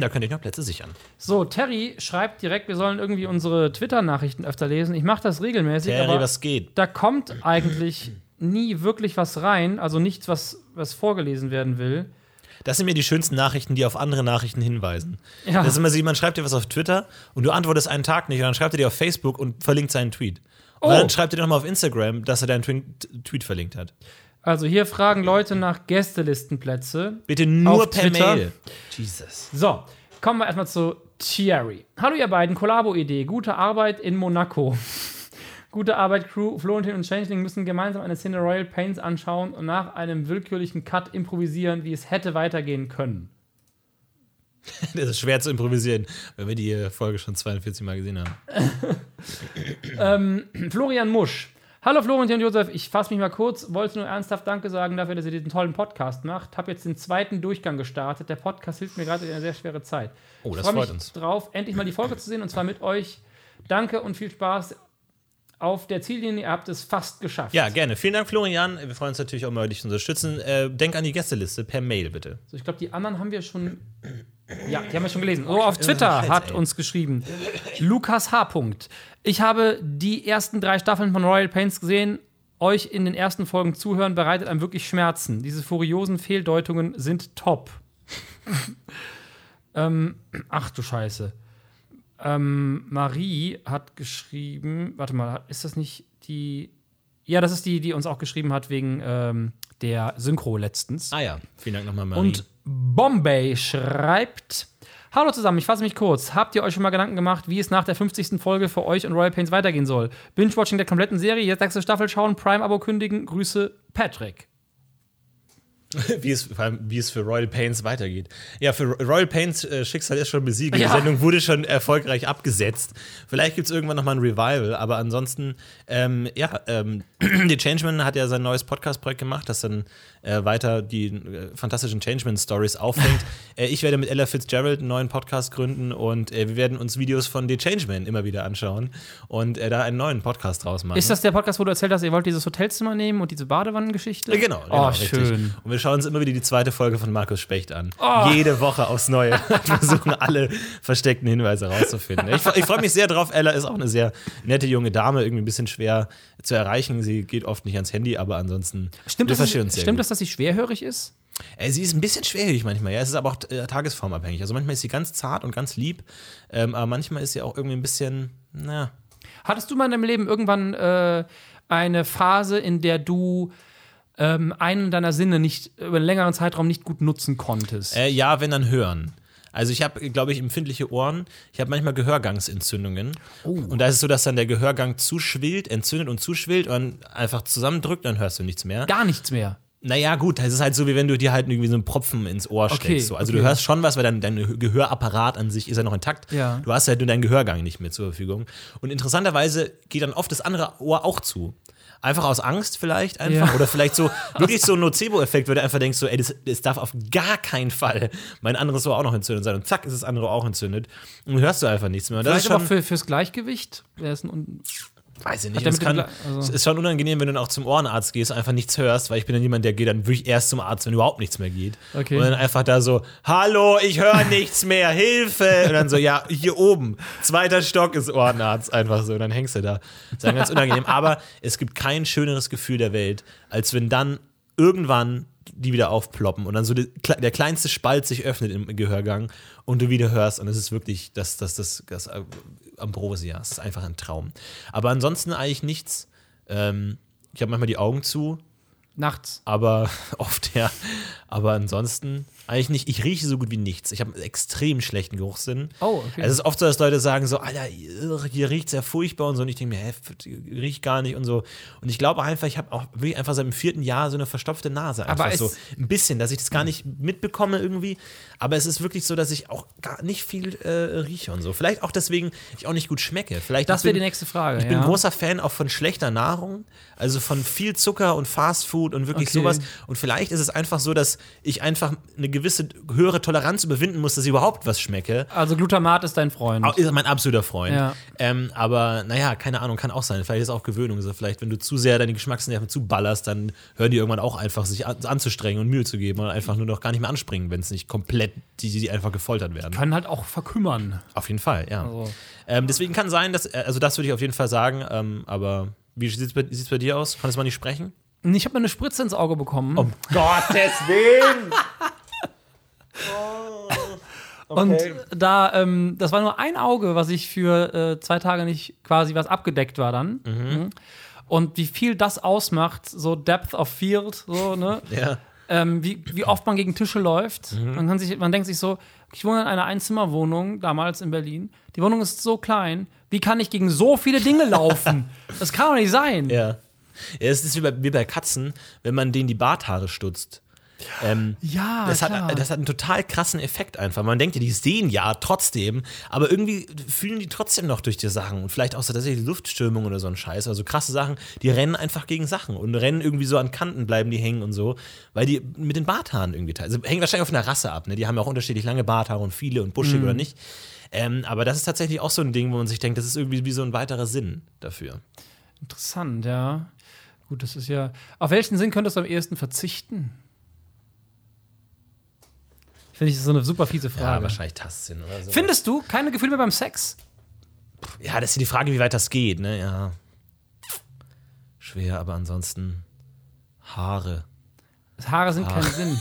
da könnt ihr euch noch Plätze sichern. So, Terry schreibt direkt, wir sollen irgendwie unsere Twitter-Nachrichten öfter lesen. Ich mache das regelmäßig, Terry, aber was geht? da kommt eigentlich nie wirklich was rein, also nichts, was, was vorgelesen werden will. Das sind mir die schönsten Nachrichten, die auf andere Nachrichten hinweisen. Ja. Das ist immer so, jemand schreibt dir was auf Twitter und du antwortest einen Tag nicht und dann schreibt er dir auf Facebook und verlinkt seinen Tweet. Und Oh. dann schreibt er dir nochmal auf Instagram, dass er deinen Tweet verlinkt hat. Also hier fragen Leute nach Gästelistenplätze. Bitte nur per Twitter. Mail. Jesus. So, kommen wir erstmal zu Thierry. Hallo ihr beiden, Kollabo-Idee, gute Arbeit in Monaco. Gute Arbeit, Crew. Florentin und Changeling müssen gemeinsam eine Szene Royal Pains anschauen und nach einem willkürlichen Cut improvisieren, wie es hätte weitergehen können. Das ist schwer zu improvisieren, wenn wir die Folge schon 42 Mal gesehen haben. Florian Musch. Hallo Florentin und Josef, ich fasse mich mal kurz, wollte nur ernsthaft Danke sagen dafür, dass ihr diesen tollen Podcast macht. Hab jetzt den zweiten Durchgang gestartet. Der Podcast hilft mir gerade in einer sehr schwere Zeit. Oh, das ich freu freut mich uns. drauf, endlich mal die Folge zu sehen und zwar mit euch. Danke und viel Spaß auf der Ziellinie. Ihr habt es fast geschafft. Ja, gerne. Vielen Dank, Florian. Wir freuen uns natürlich auch mal, dich zu unterstützen. Äh, denk an die Gästeliste per Mail, bitte. So, ich glaube, die anderen haben wir schon. Ja, die haben wir schon gelesen. Oh, auf Twitter hat uns geschrieben Lukas H. Ich habe die ersten drei Staffeln von Royal Pains gesehen. Euch in den ersten Folgen zuhören bereitet einem wirklich Schmerzen. Diese furiosen Fehldeutungen sind top. ähm, ach du Scheiße. Ähm, Marie hat geschrieben, warte mal, ist das nicht die. Ja, das ist die, die uns auch geschrieben hat wegen ähm, der Synchro letztens. Ah ja, vielen Dank nochmal, Marie. Und Bombay schreibt: Hallo zusammen, ich fasse mich kurz. Habt ihr euch schon mal Gedanken gemacht, wie es nach der 50. Folge für euch und Royal Pains weitergehen soll? Binge-Watching der kompletten Serie, jetzt sechste Staffel schauen, Prime-Abo kündigen. Grüße, Patrick. wie, es, vor allem, wie es für Royal Pains weitergeht. Ja, für Royal Pains äh, Schicksal ist schon besiegt. Ja. Die Sendung wurde schon erfolgreich abgesetzt. Vielleicht gibt es irgendwann nochmal ein Revival, aber ansonsten, ähm, ja, ähm, die Changeman hat ja sein neues Podcast-Projekt gemacht, das dann äh, weiter die äh, fantastischen Changeman-Stories auffängt. äh, ich werde mit Ella Fitzgerald einen neuen Podcast gründen und äh, wir werden uns Videos von The Changeman immer wieder anschauen und äh, da einen neuen Podcast draus machen. Ist das der Podcast, wo du erzählt hast, ihr wollt dieses Hotelzimmer nehmen und diese Badewannengeschichte? Genau, genau Oh, richtig. schön. Und wir schauen uns immer wieder die zweite Folge von Markus Specht an. Oh. Jede Woche aufs Neue. Und versuchen alle versteckten Hinweise rauszufinden. Ich, ich freue mich sehr drauf. Ella ist auch eine sehr nette junge Dame, irgendwie ein bisschen schwer zu erreichen. Sie geht oft nicht ans Handy, aber ansonsten Stimmt, wir das, verstehen uns sehr stimmt gut. Das, dass sie schwerhörig ist? Äh, Sie ist ein bisschen schwerhörig manchmal, ja. Es ist aber auch äh, tagesformabhängig. Also manchmal ist sie ganz zart und ganz lieb, ähm, aber manchmal ist sie auch irgendwie ein bisschen, na, Hattest du mal in deinem Leben irgendwann äh, eine Phase, in der du ähm, einen deiner Sinne nicht über einen längeren Zeitraum nicht gut nutzen konntest? Äh, ja, wenn dann hören. Also ich habe, glaube ich, empfindliche Ohren. Ich habe manchmal Gehörgangsentzündungen. Und da ist es so, dass dann der Gehörgang zuschwillt, entzündet und zuschwillt und einfach zusammendrückt, dann hörst du nichts mehr. Gar nichts mehr. Naja, gut, das ist halt so, wie wenn du dir halt irgendwie so einen Propfen ins Ohr Okay, steckst. So. Also okay. du hörst schon was, weil dein, dein Gehörapparat an sich ist ja noch intakt. Ja. Du hast halt nur deinen Gehörgang nicht mehr zur Verfügung. Und interessanterweise geht dann oft das andere Ohr auch zu. Einfach aus Angst vielleicht einfach. Ja. Oder vielleicht so, wirklich so ein Nocebo-Effekt, wo du einfach denkst, so, ey, das, das darf auf gar keinen Fall mein anderes Ohr auch noch entzündet sein. Und zack, ist das andere auch entzündet. Und hörst du einfach nichts mehr. Und das Vielleicht ist aber schon, für, fürs Gleichgewicht. wäre es ein Weiß ich nicht. Es kann, also- es ist schon unangenehm, wenn du dann auch zum Ohrenarzt gehst und einfach nichts hörst, weil ich bin dann jemand, der geht dann wirklich erst zum Arzt, wenn überhaupt nichts mehr geht. Okay. Und dann einfach da so, hallo, ich höre nichts mehr, Hilfe. Und dann so, ja, hier oben, zweiter Stock ist Ohrenarzt, einfach so. Und dann hängst du da. Das ist dann ganz unangenehm. Aber es gibt kein schöneres Gefühl der Welt, als wenn dann irgendwann die wieder aufploppen und dann so die, der kleinste Spalt sich öffnet im Gehörgang und du wieder hörst und es ist wirklich das, das, das, das, Ambrosia. Es ist einfach ein Traum. Aber ansonsten eigentlich nichts. Ähm, ich habe manchmal die Augen zu, nachts. aber oft ja. Aber ansonsten eigentlich nicht. Ich rieche so gut wie nichts. Ich habe einen extrem schlechten Geruchssinn. Oh, okay. Also es ist oft so, dass Leute sagen so, Alter, hier riecht sehr furchtbar und so. Und ich denke mir, hä, riecht gar nicht und so. Und ich glaube einfach, ich habe auch wirklich einfach seit dem vierten Jahr so eine verstopfte Nase. Einfach Aber es- so ein bisschen, dass ich das gar nicht mitbekomme irgendwie. Aber es ist wirklich so, dass ich auch gar nicht viel äh, rieche und so. Vielleicht auch deswegen ich auch nicht gut schmecke. Vielleicht Das wäre bin- die nächste Frage. ich bin ja. ein großer Fan auch von schlechter Nahrung, also von viel Zucker und Fastfood und wirklich Okay. sowas. Und vielleicht ist es einfach so, dass ich einfach eine gewisse höhere Toleranz überwinden muss, dass ich überhaupt was schmecke. Also Glutamat ist dein Freund. Ist mein absoluter Freund. Ja. Ähm, aber naja, keine Ahnung, kann auch sein. Vielleicht ist es auch Gewöhnung. Also vielleicht, wenn du zu sehr deine Geschmacksnerven zuballerst, dann hören die irgendwann auch einfach, sich an, anzustrengen und Mühe zu geben und einfach nur noch gar nicht mehr anspringen, wenn es nicht komplett, die, die einfach gefoltert werden. Können halt auch verkümmern. Auf jeden Fall, ja. Also- Ähm, deswegen kann sein, dass, äh, also das würde ich auf jeden Fall sagen, ähm, aber wie sieht es bei, sieht's bei dir aus? Konntest du mal nicht sprechen? Ich habe mir eine Spritze ins Auge bekommen. Um Gottes Willen! Und da, ähm, das war nur ein Auge, was ich für äh, zwei Tage nicht quasi was abgedeckt war dann. Mhm. und wie viel das ausmacht, so Depth of Field, so, ne? Ja. ähm, wie, wie oft man gegen Tische läuft. Man, kann sich, man denkt sich so, ich wohne in einer Einzimmerwohnung, damals in Berlin. Die Wohnung ist so klein. Wie kann ich gegen so viele Dinge laufen? das kann doch nicht sein. Ja. Ja, es ist wie bei, wie bei Katzen, wenn man denen die Barthaare stutzt. Ähm, Ja, das, klar. hat, das hat einen total krassen Effekt einfach. Man denkt ja, die sehen ja trotzdem, aber irgendwie fühlen die trotzdem noch durch die Sachen. Und vielleicht auch so tatsächlich Luftströmung oder so ein Scheiß. Also krasse Sachen, die rennen einfach gegen Sachen und rennen irgendwie so an Kanten, bleiben die hängen und so, weil die mit den Barthaaren irgendwie teil- Also hängt wahrscheinlich auf einer Rasse ab. Ne? Die haben ja auch unterschiedlich lange Barthaare und viele und buschig oder nicht. Ähm, aber das ist tatsächlich auch so ein Ding, wo man sich denkt, das ist irgendwie wie so ein weiterer Sinn dafür. Interessant, ja. Gut, das ist ja. Auf welchen Sinn könntest du am ehesten verzichten? Finde ich, das so eine super fiese Ja, Frage. wahrscheinlich Tastsinn oder so. Findest du keine Gefühle mehr beim Sex? Ja, das ist die Frage, wie weit das geht, ne? Ja. Schwer, aber ansonsten Haare. Haare sind kein Sinn.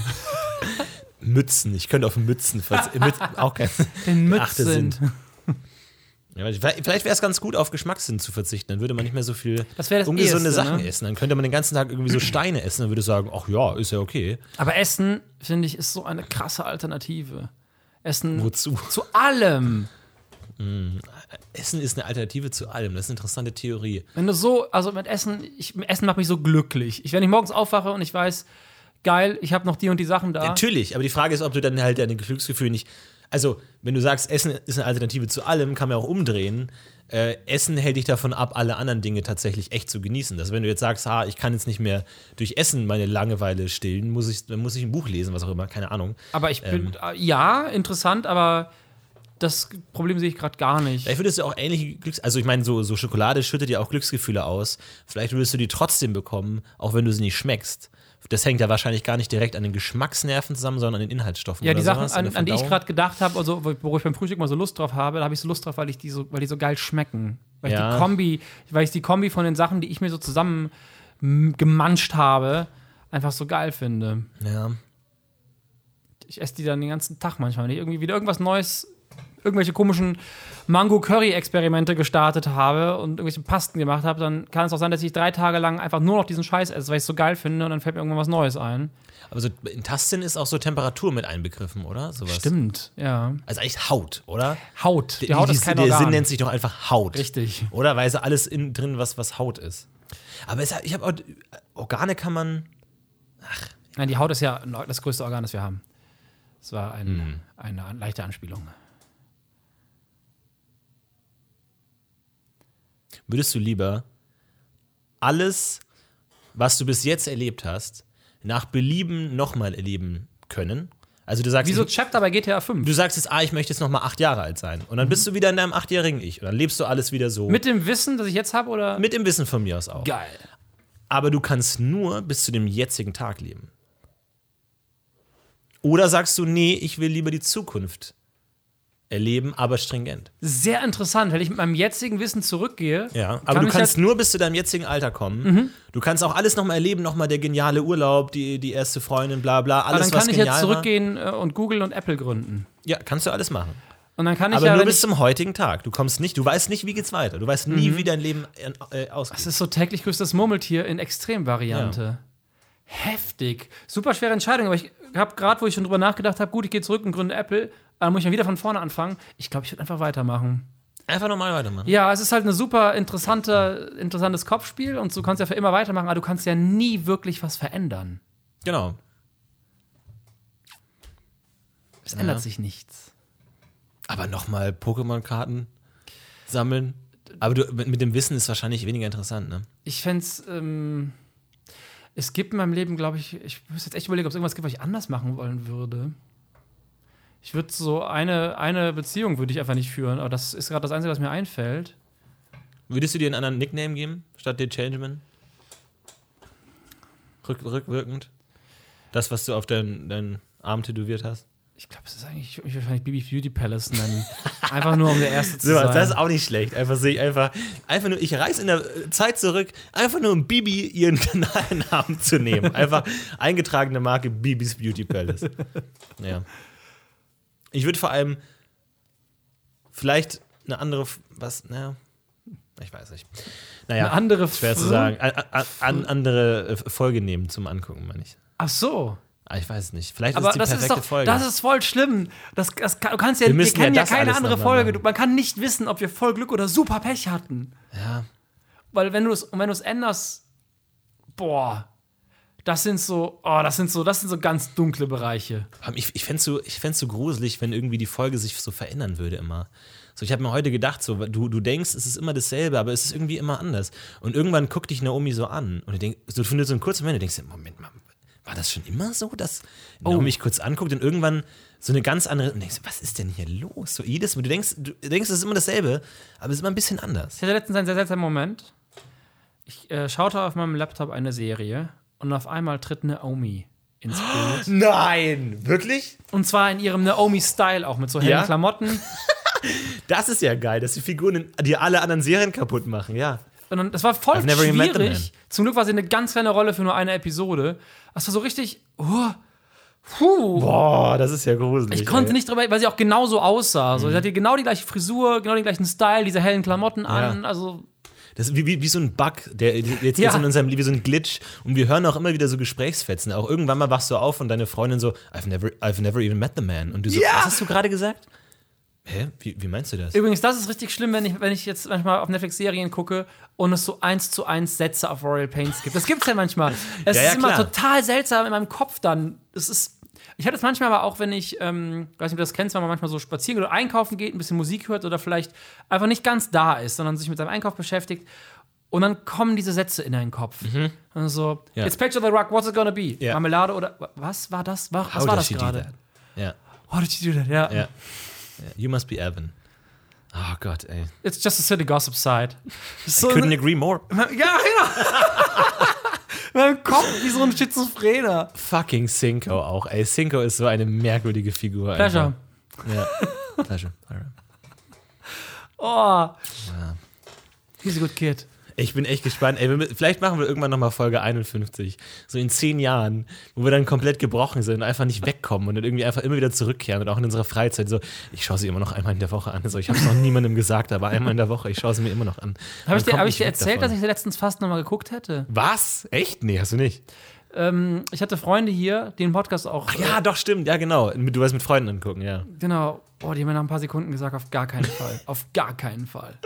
Mützen. Ich könnte auf Mützen. Mützen, auch kein Den Achte Mützen. sind. Ja, vielleicht wäre es ganz gut, auf Geschmackssinn zu verzichten. Dann würde man nicht mehr so viel Das das ungesunde Eheste, Sachen ne? essen. Dann könnte man den ganzen Tag irgendwie so Steine essen. Dann würde sagen, ach ja, ist ja okay. Aber Essen, finde ich, ist so eine krasse Alternative. Essen Wozu? zu allem. Essen ist eine Alternative zu allem. Das ist eine interessante Theorie. Wenn du so, also mit Essen, ich, Essen macht mich so glücklich. Ich, wenn ich morgens aufwache und ich weiß, geil, ich habe noch die und die Sachen da. Natürlich, aber die Frage ist, ob du dann halt deine Glücksgefühle nicht. Also, wenn du sagst, Essen ist eine Alternative zu allem, kann man auch umdrehen. Äh, Essen hält dich davon ab, alle anderen Dinge tatsächlich echt zu genießen. Also, wenn du jetzt sagst, ha, ich kann jetzt nicht mehr durch Essen meine Langeweile stillen, muss ich, dann muss ich ein Buch lesen, was auch immer, keine Ahnung. Aber ich bin, Ähm. äh, ja, interessant, aber das Problem sehe ich gerade gar nicht. Vielleicht würdest du auch ähnliche Glücks... Also, ich meine, so, so Schokolade schüttet ja auch Glücksgefühle aus. Vielleicht würdest du die trotzdem bekommen, auch wenn du sie nicht schmeckst. Das hängt ja wahrscheinlich gar nicht direkt an den Geschmacksnerven zusammen, sondern an den Inhaltsstoffen. Ja, oder die Sachen, an an, der an die ich gerade gedacht habe, also wo ich beim Frühstück mal so Lust drauf habe, da habe ich so Lust drauf, weil ich die so, weil die so geil schmecken. Weil ich Ja. die Kombi, weil ich die Kombi von den Sachen, die ich mir so zusammen mm, gemanscht habe, einfach so geil finde. Ja. Ich esse die dann den ganzen Tag manchmal, wenn ich irgendwie wieder irgendwas Neues, irgendwelche komischen Mango-Curry-Experimente gestartet habe und irgendwelche Pasten gemacht habe, dann kann es auch sein, dass ich drei Tage lang einfach nur noch diesen Scheiß esse, weil ich es so geil finde und dann fällt mir irgendwann was Neues ein. Aber so in Tastsinn ist auch so Temperatur mit einbegriffen, oder? Sowas. Stimmt, ja. Also eigentlich Haut, oder? Haut. Die, Die- Haut die- ist kein der Organ. Sinn nennt sich doch einfach Haut. Richtig. Oder? Weil es alles in, drin, was, was Haut ist. Aber es, ich habe auch, Organe kann man. Nein, die Haut ist ja das größte Organ, das wir haben. Das war ein, Hm. eine leichte Anspielung. Würdest du lieber alles, was du bis jetzt erlebt hast, nach Belieben nochmal erleben können? Also du sagst, Wie so ich, Chapter bei GTA 5. du sagst jetzt, ah, ich möchte jetzt nochmal acht Jahre alt sein. Und dann bist du wieder in deinem achtjährigen Ich. Und dann lebst du alles wieder so. Mit dem Wissen, das ich jetzt habe, oder? mit dem Wissen von mir aus auch. Geil. aber du kannst nur bis zu dem jetzigen Tag leben. Oder sagst du, nee, ich will lieber die Zukunft erleben, aber stringent. Sehr interessant, wenn ich mit meinem jetzigen Wissen zurückgehe. Ja, kann aber du ich kannst halt, nur bis zu deinem jetzigen Alter kommen. Du kannst auch alles nochmal erleben, nochmal der geniale Urlaub, die, die erste Freundin, bla bla, aber alles, dann was kann ich genial jetzt zurückgehen äh, und Google und Apple gründen. war. Ja, kannst du alles machen. Und dann kann ich Aber ja, nur bis ich, zum heutigen Tag. Du kommst nicht, du weißt nicht, wie geht's weiter. Du weißt nie, wie dein Leben äh, äh, ausgeht. das ist so täglich grüßtes Murmeltier in Extremvariante. Heftig. Super schwere Entscheidung, aber ich habe gerade, wo ich schon drüber nachgedacht habe, gut, ich gehe zurück und gründe Apple, dann muss ich dann wieder von vorne anfangen. Ich glaube, ich würde einfach weitermachen. Einfach normal weitermachen. Ja, es ist halt ein super interessante, interessantes Kopfspiel und du kannst ja für immer weitermachen, aber du kannst ja nie wirklich was verändern. Genau. Es ändert sich nichts. Aber nochmal Pokémon-Karten sammeln. Aber du, mit dem Wissen ist wahrscheinlich weniger interessant, ne? Ich fände es, ähm, es gibt in meinem Leben, glaube ich, ich muss jetzt echt überlegen, ob es irgendwas gibt, was ich anders machen wollen würde. Ich würde so eine, eine Beziehung würde ich einfach nicht führen, aber das ist gerade das Einzige, was mir einfällt. Würdest du dir einen anderen Nickname geben, statt den Changeman? Rück, rückwirkend? Das, was du auf deinen deinen Arm tätowiert hast? Ich glaube, es ist eigentlich, ich würde wahrscheinlich Bibi Beauty Palace nennen. einfach nur, um der Erste zu So, sein. das ist auch nicht schlecht. Einfach sehe ich einfach, einfach nur, ich reise in der äh, Zeit zurück, einfach nur um Bibi ihren Kanalnamen zu nehmen. Einfach eingetragene Marke Bibis Beauty Palace. Ja. Ich würde vor allem vielleicht eine andere, was, naja. Ich weiß nicht. Naja, Eine andere schwer zu sagen. An, an, an andere äh, Folge nehmen zum Angucken, meine ich. Ach so. Ah, Ich weiß nicht. Vielleicht Aber ist die das perfekte ist doch, Folge. das ist voll schlimm. Das, das, kann- du kannst ja, Wir wir, kennen ja ja, keine andere Folge. man kann nicht wissen, ob wir voll Glück oder super Pech hatten. ja. Weil wenn du es, und wenn du es änderst, boah, das sind so, oh, das sind so, das sind so ganz dunkle Bereiche. Ich, ich fände es so, ich so gruselig, wenn irgendwie die Folge sich so verändern würde immer. So, ich habe mir heute gedacht, so, du, du denkst, es ist immer dasselbe, aber es ist irgendwie immer anders. Und irgendwann guckt dich Naomi so an und du denkst, so, du findest so einen kurzen Moment, du denkst, dir, Moment mal, war das schon immer so, dass Naomi mich kurz anguckt und irgendwann so eine ganz andere, und denkst, was ist denn hier los? So jedes Mal, du denkst, du denkst, es ist immer dasselbe, aber es ist immer ein bisschen anders. Ich hatte letztens einen sehr seltsamen Moment. Ich äh, schaute auf meinem Laptop eine Serie und auf einmal tritt Naomi ins Bild. Nein, wirklich? Und zwar in ihrem Naomi-Style auch mit so hellen Ja? Klamotten. Das ist ja geil, dass die Figuren, die alle anderen Serien kaputt machen, ja. Und das war voll schwierig. Zum Glück war sie eine ganz kleine Rolle für nur eine Episode. Das war so richtig. Oh, puh. Boah, das ist ja gruselig. Ich konnte ey. nicht drüber, weil sie auch genauso aussah. Mhm. Sie hatte genau die gleiche Frisur, genau den gleichen Style, diese hellen Klamotten an. Also, Das ist wie, wie, wie so ein Bug, der jetzt Ja. ist in unserem Leben wie so ein Glitch und wir hören auch immer wieder so Gesprächsfetzen. Auch irgendwann mal wachst du auf und deine Freundin so, I've never, I've never even met the man. Und du so, Ja. was hast du gerade gesagt? Hä? Wie, wie meinst du das? übrigens, das ist richtig schlimm, wenn ich, wenn ich jetzt manchmal auf Netflix Serien gucke und es so eins zu eins Sätze auf Royal Pains gibt. Das gibt's ja manchmal. Es Ja, ja, ist immer klar. total seltsam in meinem Kopf dann. Es ist. Ich hatte es manchmal aber auch, wenn ich, ähm, weiß nicht, ob du das kennst, wenn man manchmal so spazieren oder einkaufen geht, ein bisschen Musik hört oder vielleicht einfach nicht ganz da ist, sondern sich mit seinem Einkauf beschäftigt. Und dann kommen diese Sätze in deinen Kopf. Mhm. Ja. It's Picture the Rock, what's it gonna be? Ja. Marmelade oder was war das? Was How war das gerade? Ja, How did you do that? Ja. ja. ja. You must be Evan. Oh Gott, ey. It's just a city gossip side. So Couldn't agree more. Ja, genau. In meinem Kopf wie so ein Schizophrener. Fucking Cinco auch, ey. Cinco ist so eine merkwürdige Figur. Pleasure. einfach. Ja. Pleasure. Alright. Oh. He's a good kid. Ich bin echt gespannt. Ey, wir, vielleicht machen wir irgendwann nochmal Folge 51. So in zehn Jahren, wo wir dann komplett gebrochen sind und einfach nicht wegkommen und dann irgendwie einfach immer wieder zurückkehren und auch in unserer Freizeit so, ich schaue sie immer noch einmal in der Woche an. So, ich habe es noch niemandem gesagt, aber einmal in der Woche, ich schaue sie mir immer noch an. Habe ich, dir, hab ich dir erzählt, davon. dass ich sie letztens fast nochmal geguckt hätte? Was? Echt? Nee, hast du nicht. Ähm, ich hatte Freunde hier, die den Podcast auch. Ja, doch, stimmt. Ja, genau. Du wirst mit Freunden angucken, ja. Genau. Oh, die haben mir nach ein paar Sekunden gesagt, auf gar keinen Fall. auf gar keinen Fall.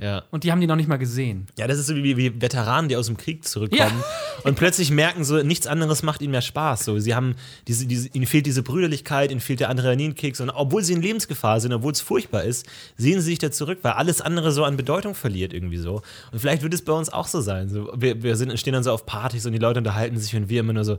Ja. Und die haben die noch nicht mal gesehen. Ja, das ist so wie, wie Veteranen, die aus dem Krieg zurückkommen und plötzlich merken, so nichts anderes macht ihnen mehr Spaß. So, sie haben diese, diese, ihnen fehlt diese Brüderlichkeit, ihnen fehlt der Adrenalinkicks und obwohl sie in Lebensgefahr sind, obwohl es furchtbar ist, sehen sie sich da zurück, weil alles andere so an Bedeutung verliert irgendwie so. Und vielleicht wird es bei uns auch so sein. So, wir wir sind, stehen dann so auf Partys und die Leute unterhalten sich und wir immer nur so.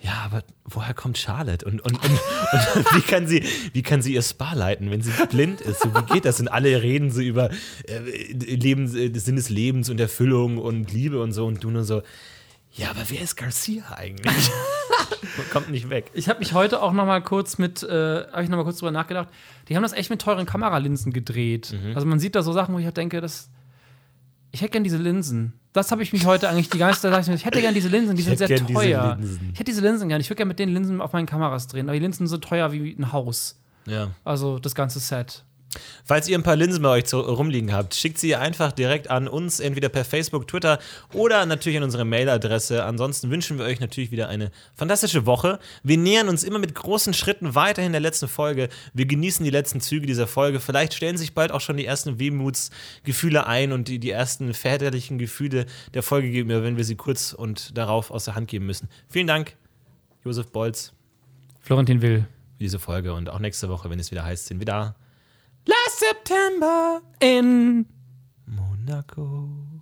Ja, aber woher kommt Charlotte? Und, und, und, und wie, kann sie, wie kann sie ihr Spa leiten, wenn sie blind ist? So, wie geht das? Und alle reden so über äh, Leben, äh, Sinn des Lebens und Erfüllung und Liebe und so. Und du nur so, ja, aber wer ist Garcia eigentlich? kommt nicht weg. Ich habe mich heute auch noch mal kurz mit, äh, habe ich noch mal kurz drüber nachgedacht. Die haben das echt mit teuren Kameralinsen gedreht. Mhm. Also man sieht da so Sachen, wo ich halt denke, das, ich hätte gern diese Linsen. Das habe ich mich heute eigentlich die ganze Zeit gesagt. Ich hätte gern diese Linsen, die Ich sind sehr gern teuer. Ich hätte diese Linsen gern. Ich würde gerne mit den Linsen auf meinen Kameras drehen. Aber die Linsen sind so teuer wie ein Haus. Ja. Also das ganze Set. Falls ihr ein paar Linsen bei euch zu, rumliegen habt, schickt sie einfach direkt an uns, entweder per Facebook, Twitter oder natürlich an unsere Mailadresse. Ansonsten wünschen wir euch natürlich wieder eine fantastische Woche. Wir nähern uns immer mit großen Schritten weiterhin der letzten Folge. Wir genießen die letzten Züge dieser Folge. Vielleicht stellen sich bald auch schon die ersten Wehmutsgefühle ein und die, die ersten väterlichen Gefühle der Folge gegenüber, wenn wir sie kurz und darauf aus der Hand geben müssen. Vielen Dank, Josef Bolz, Florentin Will. für diese Folge und auch nächste Woche, wenn es wieder heißt, sind wir da. September In Monaco.